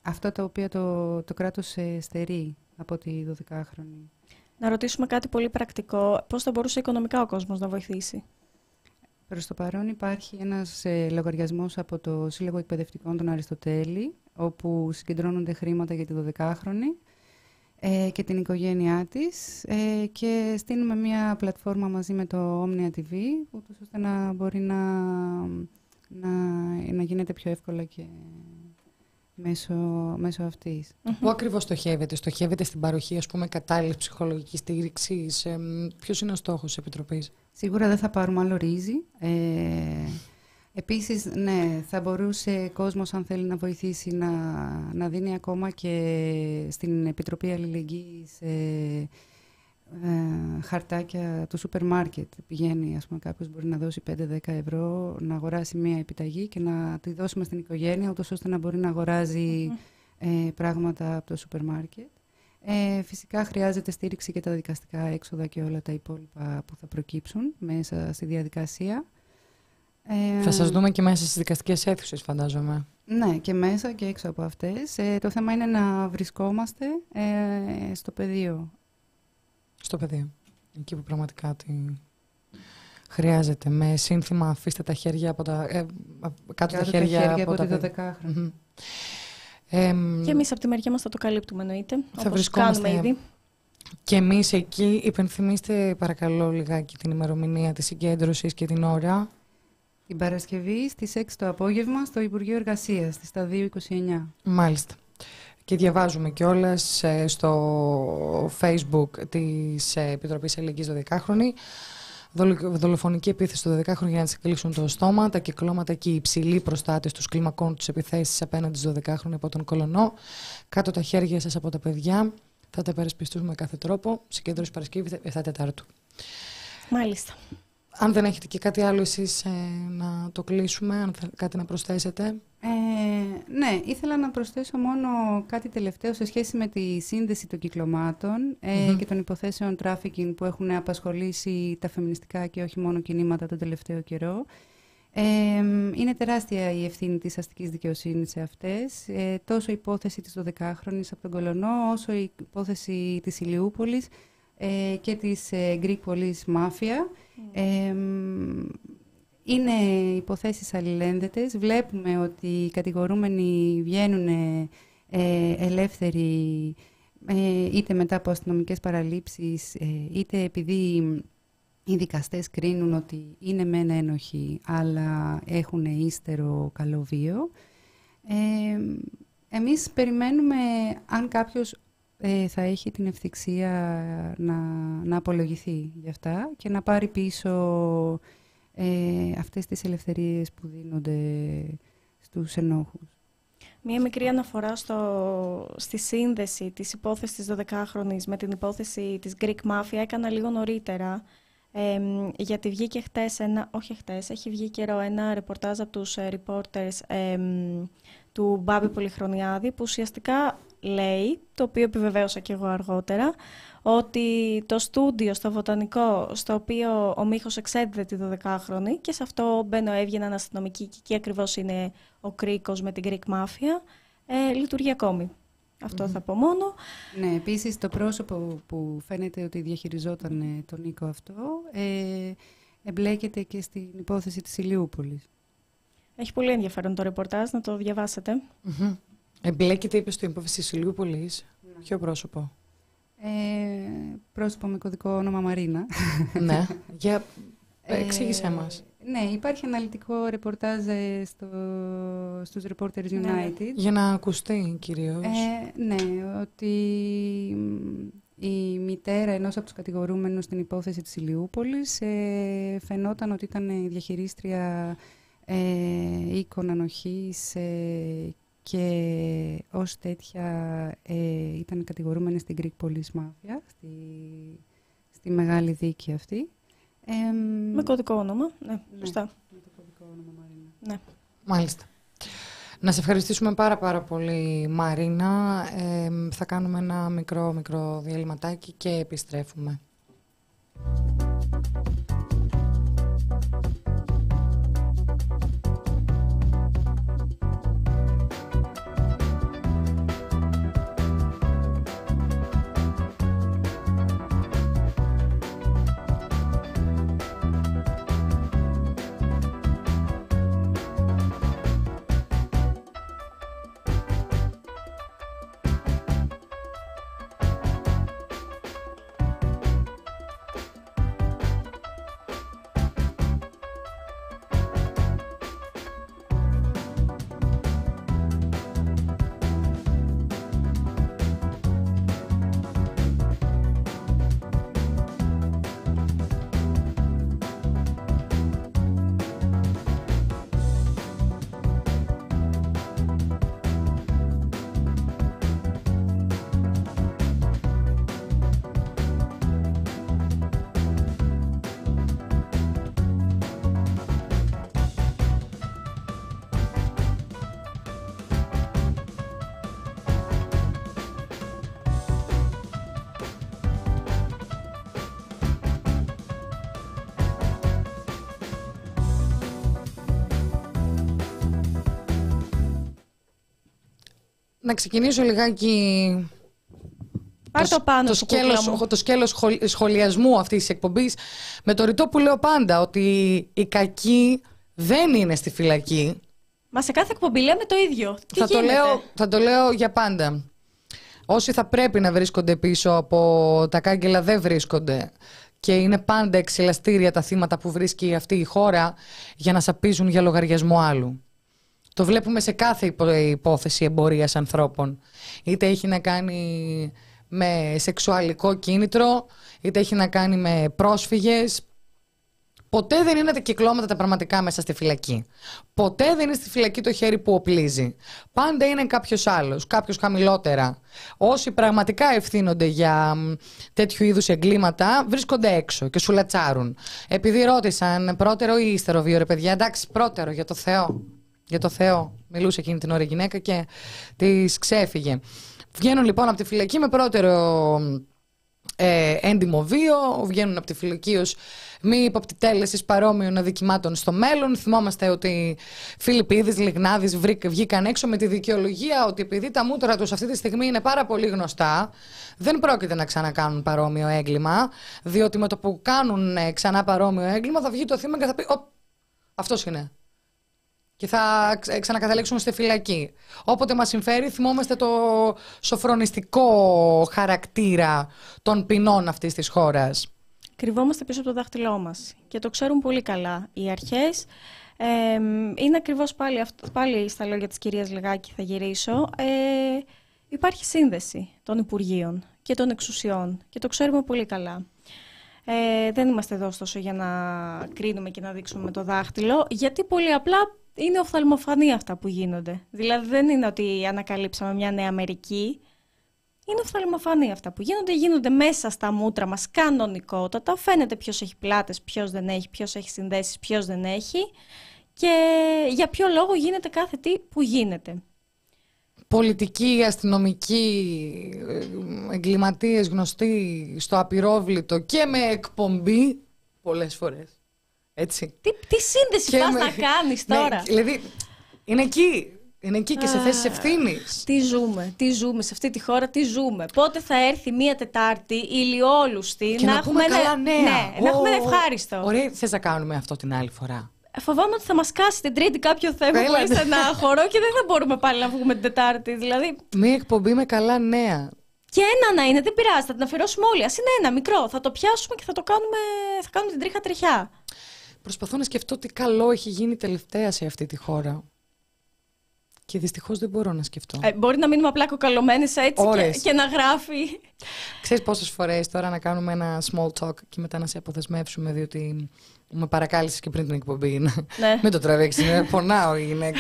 αυτό το οποίο το, το κράτος στερεί από τη 12χρονη. Να ρωτήσουμε κάτι πολύ πρακτικό. Πώς θα μπορούσε οικονομικά ο κόσμος να βοηθήσει; Προς το παρόν υπάρχει ένας ε, λογαριασμός από το Σύλλογο Εκπαιδευτικών των Αριστοτέλη, όπου συγκεντρώνονται χρήματα για τη 12χρονη ε, και την οικογένειά της ε, και στείλουμε μια πλατφόρμα μαζί με το Omnia TV, ούτως ώστε να μπορεί να, να, να γίνεται πιο εύκολα και μέσω, μέσω αυτής. Πού ακριβώς στοχεύετε, στοχεύετε στην παροχή ας πούμε κατάλληλης ψυχολογικής στήριξης, ε, ποιος είναι ο στόχος της Επιτροπής; Σίγουρα δεν θα πάρουμε άλλο ρύζι. Ε, επίσης, ναι, θα μπορούσε κόσμος αν θέλει να βοηθήσει να, να δίνει ακόμα και στην Επιτροπή Αλληλεγγύης ε, ε, χαρτάκια του σούπερ μάρκετ. Πηγαίνει, ας πούμε, κάποιος μπορεί να δώσει 5-10 ευρώ, να αγοράσει μία επιταγή και να τη δώσουμε στην οικογένεια, ούτως ώστε να μπορεί να αγοράζει ε, πράγματα από το σούπερ μάρκετ. Ε, φυσικά χρειάζεται στήριξη και τα δικαστικά έξοδα και όλα τα υπόλοιπα που θα προκύψουν μέσα στη διαδικασία. Ε, θα σας δούμε και μέσα στις δικαστικές αίθουσες φαντάζομαι. Ναι, και μέσα και έξω από αυτές. Ε, το θέμα είναι να βρισκόμαστε ε, στο πεδίο στο πεδίο. Εκεί που πραγματικά τη χρειάζεται. Με σύνθημα αφήστε τα χέρια από τα, ε, κάτω, τα χέρια, χέρια από, από τη 12 και εμείς από τη μεριά μας θα το καλύπτουμε εννοείται, θα όπως κάνουμε ήδη. Και εμείς εκεί υπενθυμίστε παρακαλώ λιγάκι την ημερομηνία της συγκέντρωσης και την ώρα. Την Παρασκευή στις 6 το απόγευμα στο Υπουργείο Εργασίας, στις 2.29. Μάλιστα. Και διαβάζουμε κιόλας ε, στο facebook της Επιτροπής Ελληνικής 12χρονη δολοφονική επίθεση στο 12χρονο για να τη κλείσουν το στόμα, τα κυκλώματα και οι υψηλοί προστάτες τους κλιμακών του επιθέσεις απέναντι στους 12χρονου από τον κολονό. Κάτω τα χέρια σας από τα παιδιά. Θα τα υπερασπιστούμε με κάθε τρόπο. Συγκέντρωση Παρασκευής 7 Τετάρτου. Μάλιστα. Αν δεν έχετε και κάτι άλλο εσείς ε, να το κλείσουμε, αν θέλετε κάτι να προσθέσετε. Ε, ναι, ήθελα να προσθέσω μόνο κάτι τελευταίο σε σχέση με τη σύνδεση των κυκλωμάτων ε, και των υποθέσεων trafficking που έχουν απασχολήσει τα φεμινιστικά και όχι μόνο κινήματα τον τελευταίο καιρό. Ε, είναι τεράστια η ευθύνη της αστικής δικαιοσύνης σε αυτές. Ε, τόσο η υπόθεση της 12χρονης από τον Κολονό, όσο η υπόθεση της Ηλιούπολης ε, και της ε, Greek Police Mafia. Ε, είναι υποθέσεις αλληλένδετες. Βλέπουμε ότι οι κατηγορούμενοι βγαίνουν ε, ελεύθεροι ε, είτε μετά από αστυνομικές παραλήψεις, ε, είτε επειδή οι δικαστές κρίνουν ότι είναι μεν ένοχοι, αλλά έχουν ύστερο καλό βίο. Ε, εμείς περιμένουμε αν κάποιος θα έχει την ευθυξία να, να απολογηθεί γι' αυτά και να πάρει πίσω ε, αυτές τις ελευθερίες που δίνονται στους ενόχους. Μία μικρή αναφορά στο, στη σύνδεση της υπόθεσης της 12χρονης με την υπόθεση της Greek Mafia έκανα λίγο νωρίτερα, ε, γιατί βγήκε χτες, ένα, όχι χτες, έχει βγει καιρό ένα ρεπορτάζ από τους ε, reporters του Μπάμπη Πολυχρονιάδη, που ουσιαστικά λέει, το οποίο επιβεβαίωσα και εγώ αργότερα, ότι το στούντιο στο βοτανικό στο οποίο ο Μίχος εξέδιδε τη 12χρονη και σε αυτό μπαίνω έβγαιναν αστυνομικοί και εκεί ακριβώς είναι ο κρίκος με την Greek Mafia, ε, λειτουργεί ακόμη. θα πω μόνο. Ναι, επίσης το πρόσωπο που φαίνεται ότι διαχειριζόταν ε, τον Νίκο αυτό ε, εμπλέκεται και στην υπόθεση της Ηλιούπολης. Έχει πολύ ενδιαφέρον το ρεπορτάζ, να το διαβάσετε. Mm-hmm. Εμπλέκεται, είπες, στην υπόθεση της Ηλιούπολης. Ναι. Ποιο πρόσωπο; Ε, πρόσωπο με κωδικό όνομα Μαρίνα. ναι, για εξήγησέ μας. Ναι, υπάρχει αναλυτικό ρεπορτάζ ε, στο, στους Reporters ναι, ναι. United. Για να ακουστεί κυρίως. Ε, ναι, ότι η μητέρα ενός από τους κατηγορούμενους στην υπόθεση της Ηλιούπολης ε, φαινόταν ότι ήταν διαχειρίστρια ε, οίκων ανοχής ε, και ως τέτοια ε, ήταν κατηγορούμενη στην Greek Police Mafia, στη, στη μεγάλη δίκη αυτή. Ε, με κωδικό όνομα, ναι, ναι, σωστά. Με το κωδικό όνομα Μαρίνα. Ναι. Μάλιστα. Να σε ευχαριστήσουμε πάρα πάρα πολύ Μαρίνα. Ε, θα κάνουμε ένα μικρό μικρό διαλυματάκι και επιστρέφουμε. Να ξεκινήσω λιγάκι Πάρ το, πάνω το, σκέλος, το σκέλος σχολιασμού αυτής της εκπομπής με το ρητό που λέω πάντα ότι οι κακοί δεν είναι στη φυλακή. Μα σε κάθε εκπομπή λέμε το ίδιο. Τι θα, το λέω, θα το λέω για πάντα. Όσοι θα πρέπει να βρίσκονται πίσω από τα κάγκελα δεν βρίσκονται και είναι πάντα εξελαστήρια τα θύματα που βρίσκει αυτή η χώρα για να σαπίζουν για λογαριασμό άλλου. Το βλέπουμε σε κάθε υπόθεση εμπορίας ανθρώπων. Είτε έχει να κάνει με σεξουαλικό κίνητρο, είτε έχει να κάνει με πρόσφυγες. Ποτέ δεν είναι τα κυκλώματα τα πραγματικά μέσα στη φυλακή. Ποτέ δεν είναι στη φυλακή το χέρι που οπλίζει. Πάντα είναι κάποιος άλλος, κάποιος χαμηλότερα. Όσοι πραγματικά ευθύνονται για τέτοιου είδους εγκλήματα βρίσκονται έξω και σου λατσάρουν. Επειδή ρώτησαν πρώτερο ή ύστερο βίο, ρε παιδιά, εντάξει, πρώτερο για το Θεό. Για το Θεό. Μιλούσε εκείνη την ώρα η γυναίκα και της ξέφυγε. Βγαίνουν λοιπόν από τη φυλακή με πρώτερο ε, έντιμο βίο, βγαίνουν από τη φυλακή ως μη υποπτυτέλεσης παρόμοιων αδικημάτων στο μέλλον. Θυμόμαστε ότι Φιλιππίδης, Λιγνάδης βγήκαν έξω με τη δικαιολογία ότι επειδή τα μούτρα τους αυτή τη στιγμή είναι πάρα πολύ γνωστά, δεν πρόκειται να ξανακάνουν παρόμοιο έγκλημα, διότι με το που κάνουν ε, ξανά παρόμοιο έγκλημα θα βγει το θύμα και θα πει: Αυτός είναι και θα ξανακαταλήξουμε στη φυλακή. Όποτε μας συμφέρει, θυμόμαστε το σοφρονιστικό χαρακτήρα των ποινών αυτής της χώρας. Κρυβόμαστε πίσω από το δάχτυλό μας και το ξέρουν πολύ καλά οι αρχές. Ε, είναι ακριβώς πάλι, πάλι στα λόγια της κυρίας Λεγάκη θα γυρίσω. Ε, υπάρχει σύνδεση των Υπουργείων και των εξουσιών και το ξέρουμε πολύ καλά. Ε, δεν είμαστε εδώ ωστόσο για να κρίνουμε και να δείξουμε με το δάχτυλο, γιατί πολύ απλά είναι οφθαλμοφανή αυτά που γίνονται. Δηλαδή δεν είναι ότι ανακαλύψαμε μια νέα Αμερική. Είναι οφθαλμοφανή αυτά που γίνονται. Γίνονται μέσα στα μούτρα μας κανονικότατα. Φαίνεται ποιος έχει πλάτες, ποιος δεν έχει, ποιος έχει συνδέσεις, ποιος δεν έχει. Και για ποιο λόγο γίνεται κάθε τι που γίνεται. Πολιτικοί, αστυνομικοί, εγκληματίες γνωστοί στο απειρόβλητο και με εκπομπή πολλές φορές. Έτσι. Τι, τι σύνδεση πας να κάνεις ναι, τώρα; δηλαδή, είναι εκεί. Είναι εκεί και σε θέσεις ευθύνης. Τι ζούμε, τι ζούμε σε αυτή τη χώρα, τι ζούμε. Πότε θα έρθει μία Τετάρτη ηλιόλουστη και να, να έχουμε καλά νέα. Ναι, να έχουμε ευχάριστο. Ωραία, θες να κάνουμε αυτό την άλλη φορά; Φοβάμαι ότι θα μας κάσει την Τρίτη κάποιο θέμα Έλα, πολύ στενάχωρο και δεν θα μπορούμε πάλι να βγούμε την Τετάρτη. Δηλαδή... Μία εκπομπή με καλά νέα. Και ένα να είναι, δεν πειράζει, θα την αφιερώσουμε όλοι. Α είναι ένα μικρό. Θα το πιάσουμε και θα το κάνουμε, θα κάνουμε την τρίχα τριχιά. Προσπαθώ να σκεφτώ τι καλό έχει γίνει τελευταία σε αυτή τη χώρα. Και δυστυχώς δεν μπορώ να σκεφτώ. Ε, μπορεί να μείνουμε απλά κοκαλωμένες έτσι και, και, να γράφει. Ξέρεις πόσες φορές τώρα να κάνουμε ένα small talk και μετά να σε αποδεσμεύσουμε, διότι με παρακάλεσες και πριν την εκπομπή. Ναι. Μην το τραβήξεις, πονάω η γυναίκα.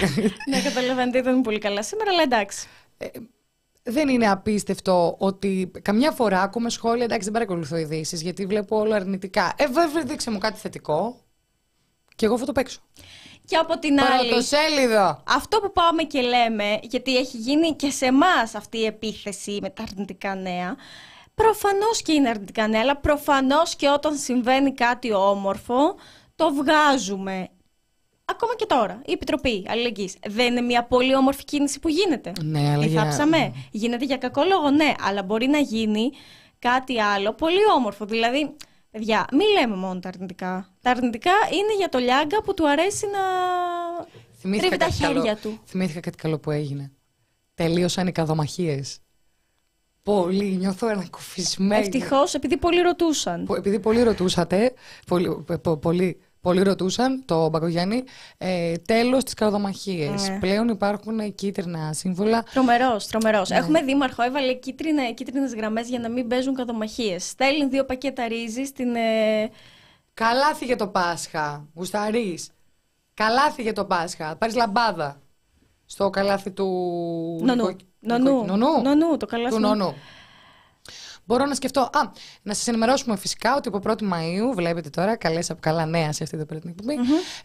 ναι, καταλαβαίνετε, ήταν πολύ καλά σήμερα, αλλά εντάξει. Ε, δεν είναι απίστευτο ότι καμιά φορά ακούμε σχόλια. Εντάξει, δεν παρακολουθώ ειδήσεις γιατί βλέπω όλο αρνητικά. Ε, βέβαια, δείξε μου κάτι θετικό. Και εγώ θα το παίξω. Και από την άλλη. Πρωτοσέλιδο. Αυτό που πάμε και λέμε, γιατί έχει γίνει και σε εμάς αυτή η επίθεση με τα αρνητικά νέα. Προφανώς και είναι αρνητικά νέα, αλλά προφανώς και όταν συμβαίνει κάτι όμορφο, το βγάζουμε. Ακόμα και τώρα, η Επιτροπή Αλληλεγγύης. Δεν είναι μια πολύ όμορφη κίνηση που γίνεται. Ναι, αλλά για... Γίνεται για κακό λόγο, ναι, αλλά μπορεί να γίνει κάτι άλλο πολύ όμορφο. Δηλαδή, Παιδιά, μην λέμε μόνο τα αρνητικά. Τα αρνητικά είναι για το Λιάγκα που του αρέσει να τρίβει τα χέρια καλό. του. Θυμήθηκα κάτι καλό που έγινε. Τελείωσαν οι καδομαχίες. Πολύ, νιώθω ανακουφισμένη. Ευτυχώς, επειδή πολλοί ρωτούσαν. Επειδή πολλοί ρωτούσατε, πολύ, πολύ, Πολλοί ρωτούσαν, το Μπακογιάννη, ε, τέλος της καρδομαχίε. Ναι. Πλέον υπάρχουν κίτρινα σύμβολα. Τρομερός, τρομερός. Ναι. Έχουμε δήμαρχο, έβαλε κίτρινες γραμμές για να μην παίζουν καρδομαχίες. Στέλνει δύο πακέτα ρύζι στην. Ε... Καλάθι για το Πάσχα. Γουσταρή. Καλάθι για το Πάσχα. Πάρεις λαμπάδα. Στο καλάθι του. Νονού. Νονού. Νονού. το καλάθι. Του νονού. Μπορώ να σκεφτώ. Α, να σας ενημερώσουμε φυσικά ότι από 1η Μαου, βλέπετε τώρα, καλέ από καλά νέα σε αυτή την πρώτη εκπομπή,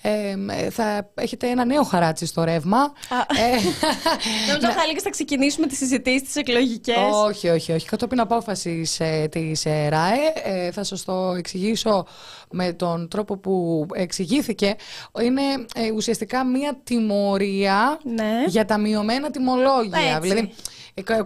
ε, θα έχετε ένα νέο χαράτσι στο ρεύμα. Ε, Νομίζω θα έλεγε θα ξεκινήσουμε τις συζητήσεις, τις εκλογικές. Όχι, όχι, όχι. Κατόπιν απόφασης ε, της ε, ΡΑΕ, ε, θα σας το εξηγήσω με τον τρόπο που εξηγήθηκε. Είναι ε, ουσιαστικά μία τιμωρία ναι. για τα μειωμένα τιμολόγια. Δηλαδή, ε,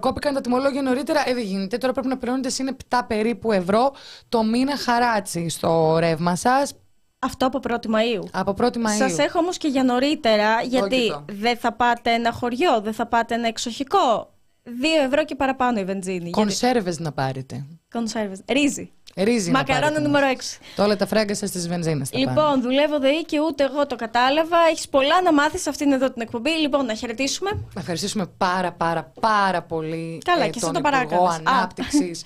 κόπηκαν τα τιμολόγια νωρίτερα. Ε, δεν γίνεται. Τώρα πρέπει να πληρώνετε είναι 7 περίπου ευρώ το μήνα χαράτσι στο ρεύμα σας. Αυτό από 1η Μαΐου. Από 1η Μαΐου. Σας έχω όμως και για νωρίτερα, γιατί δεν θα πάτε ένα χωριό, δεν θα πάτε ένα εξοχικό. 2 ευρώ και παραπάνω η βενζίνη. Κονσέρβες γιατί... να πάρετε. Κονσέρβες. Ρύζι. Ρύζι Μακαρόνι νούμερο 6. Τώρα τα φράγκα στι βενζίνε. Λοιπόν, δουλεύω ΔΕΗ και ούτε εγώ το κατάλαβα. Έχεις πολλά να μάθεις σε αυτήν εδώ την εκπομπή. Λοιπόν, να χαιρετήσουμε. Να ευχαριστήσουμε πάρα πάρα πάρα πολύ Καλά, ε, και τον το Υπουργό Ανάπτυξης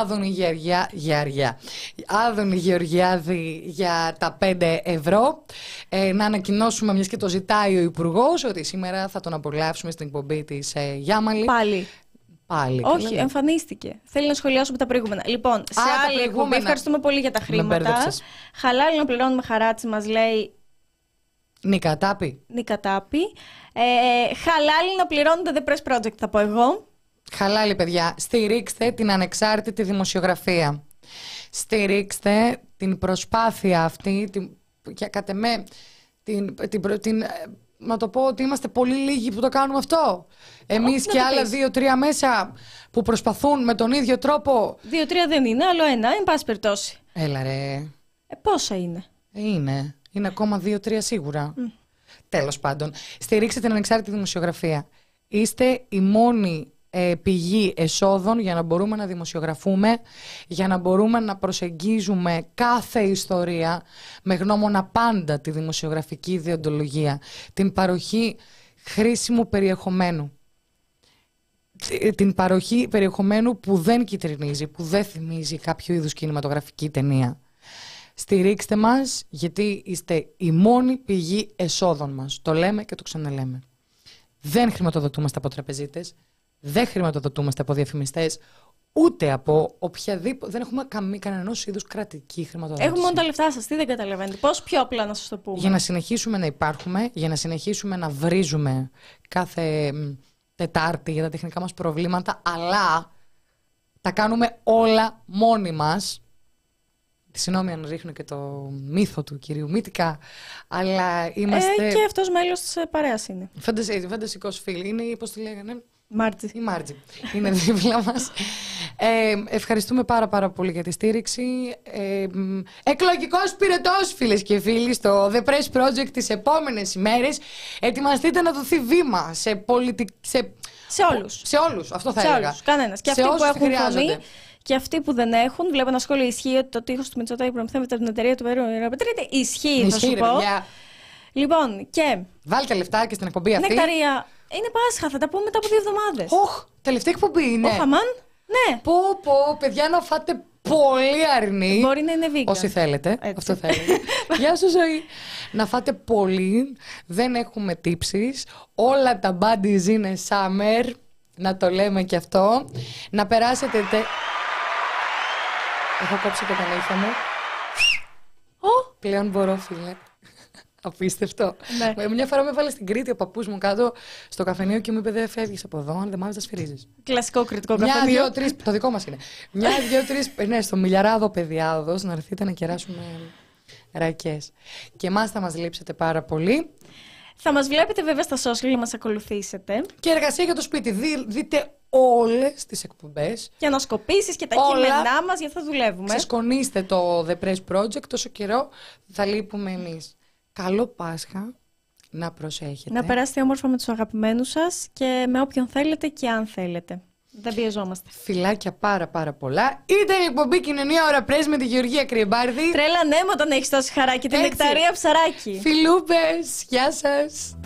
Άδωνη Γεωργιά, Γεωργιά. Άδωνη Γεωργιάδη για τα 5 ευρώ. Ε, να ανακοινώσουμε, μιας και το ζητάει ο Υπουργός, ότι σήμερα θα τον απολαύσουμε στην εκπομπή της ε, Γιάμαλη. Πάλι. Πάλι. Όχι, εμφανίστηκε. Θέλει να σχολιάσουμε τα προηγούμενα. Λοιπόν, σε Α, άλλη εκπομπή, ευχαριστούμε πολύ για τα χρήματα. Χαλάλι να πληρώνουμε χαράτσι, μας λέει. Νικατάπη. Νικατάπη. Ε, χαλάλι να πληρώνετε The Press Project, θα πω εγώ. Χαλάλι, παιδιά. Στηρίξτε την ανεξάρτητη δημοσιογραφία. Στηρίξτε την προσπάθεια αυτή, την, για κατ' εμέ, την, την, την, να το πω ότι είμαστε πολύ λίγοι που το κάνουμε αυτό. Εμείς και άλλα δύο-τρία μέσα που προσπαθούν με τον ίδιο τρόπο. Δύο-τρία δεν είναι, άλλο ένα, εν πάση περιπτώσει. Έλα ρε. Ε, πόσα είναι; Ε, είναι. Είναι ακόμα δύο-τρία σίγουρα. Mm. Τέλος πάντων. Στηρίξτε την ανεξάρτητη δημοσιογραφία. Είστε η μόνη ε, πηγή εσόδων για να μπορούμε να δημοσιογραφούμε, για να μπορούμε να προσεγγίζουμε κάθε ιστορία με γνώμονα πάντα τη δημοσιογραφική ιδεοντολογία, την παροχή χρήσιμου περιεχομένου. Την παροχή περιεχομένου που δεν κυτρινίζει, που δεν θυμίζει κάποιο είδους κινηματογραφική ταινία. Στηρίξτε μας γιατί είστε η μόνη πηγή εσόδων μας. Το λέμε και το ξαναλέμε. Δεν χρηματοδοτούμαστε από τραπεζίτες, δεν χρηματοδοτούμαστε από διαφημιστές, ούτε από οποιαδήποτε. Δεν έχουμε καμία κανένα είδους κρατική χρηματοδότηση. Έχουμε μόνο τα λεφτά σας. Τι δεν καταλαβαίνετε. Πώς πιο απλά να σας το πούμε; Για να συνεχίσουμε να υπάρχουμε, για να συνεχίσουμε να βρίζουμε κάθε Τετάρτη για τα τεχνικά μας προβλήματα, αλλά τα κάνουμε όλα μόνοι μας. Συγγνώμη αν ρίχνω και το μύθο του κυρίου Μύτικα, αλλά είμαστε. Ε, και αυτός μέλος της παρέας είναι. Φαντασικός φίλο. Είναι, πώς τη λέγανε, Μάρτζη. Η Μάρτζη. Είναι δίπλα μας. Ε, ευχαριστούμε πάρα πάρα πολύ για τη στήριξη. Ε, Εκλογικός πυρετός, φίλες και φίλοι, στο The Press Project τις επόμενες ημέρες. Ετοιμαστείτε να δοθεί βήμα σε πολιτικ... Σε, σε όλους. Σε όλους, αυτό θα σε έλεγα. Όλους, κανένας. Και αυτοί που έχουν φωνή και αυτοί που δεν έχουν. Βλέπω ένα σχόλιο ισχύει ότι το τείχος του Μητσοτάκη προμηθεύεται από την εταιρεία του Περού. Ισχύει, θα σου πω. Λοιπόν, και. Βάλτε λεφτά και στην εκπομπή αυτή. Νεκταρία είναι Πάσχα, θα τα πούμε μετά από δύο εβδομάδες. Οχ, τελευταία εκπομπή είναι. Οχ, αμάν. Ναι. Πω, πω, παιδιά, να φάτε πολύ αρνή. Μπορεί να είναι vegan. Όσοι θέλετε. Έτσι. Αυτό θέλετε. Γεια σου, ζωή. να φάτε πολύ. Δεν έχουμε τύψεις. Όλα τα buddies είναι summer. Να το λέμε και αυτό. Να περάσετε. Τε... Έχω κόψει και τα νύχια μου. Oh. Πλέον μπορώ, φίλε. Απίστευτο. Ναι. Μια φορά με έβαλε στην Κρήτη ο παππούς μου κάτω στο καφενείο και μου είπε: Δεν φεύγεις από εδώ, αν δεν μάθεις, τα σφυρίζεις. Κλασικό κριτικό Μια, καφενείο. Μια, δύο, τρεις. Το δικό μας είναι. Μια, δύο, τρεις. Ναι, στο μιλιαράδο παιδιάδο να έρθετε να κεράσουμε ρακές. Και εμάς θα μας λείψετε πάρα πολύ. Θα μας βλέπετε βέβαια στα social να μας ακολουθήσετε. Και εργασία για το σπίτι. Δι, δείτε όλες τις εκπομπές. Και ανασκοπήσεις και τα Όλα... κείμενά μας, γιατί θα δουλεύουμε. Ξεσκονίστε το The Press Project, τόσο καιρό θα λείπουμε εμείς. Καλό Πάσχα. Να προσέχετε. Να περάσετε όμορφα με τους αγαπημένους σας και με όποιον θέλετε και αν θέλετε. Δεν πιεζόμαστε. Φιλάκια πάρα πάρα πολλά. Ήταν η εκπομπή Κοινωνία Ωρα Πρέσ με τη Γεωργία Κρυμπάρδη. Τρέλα ναι, όταν έχεις τόση χαρά και την νεκταρία ψαράκι. Φιλούπες, γεια σας.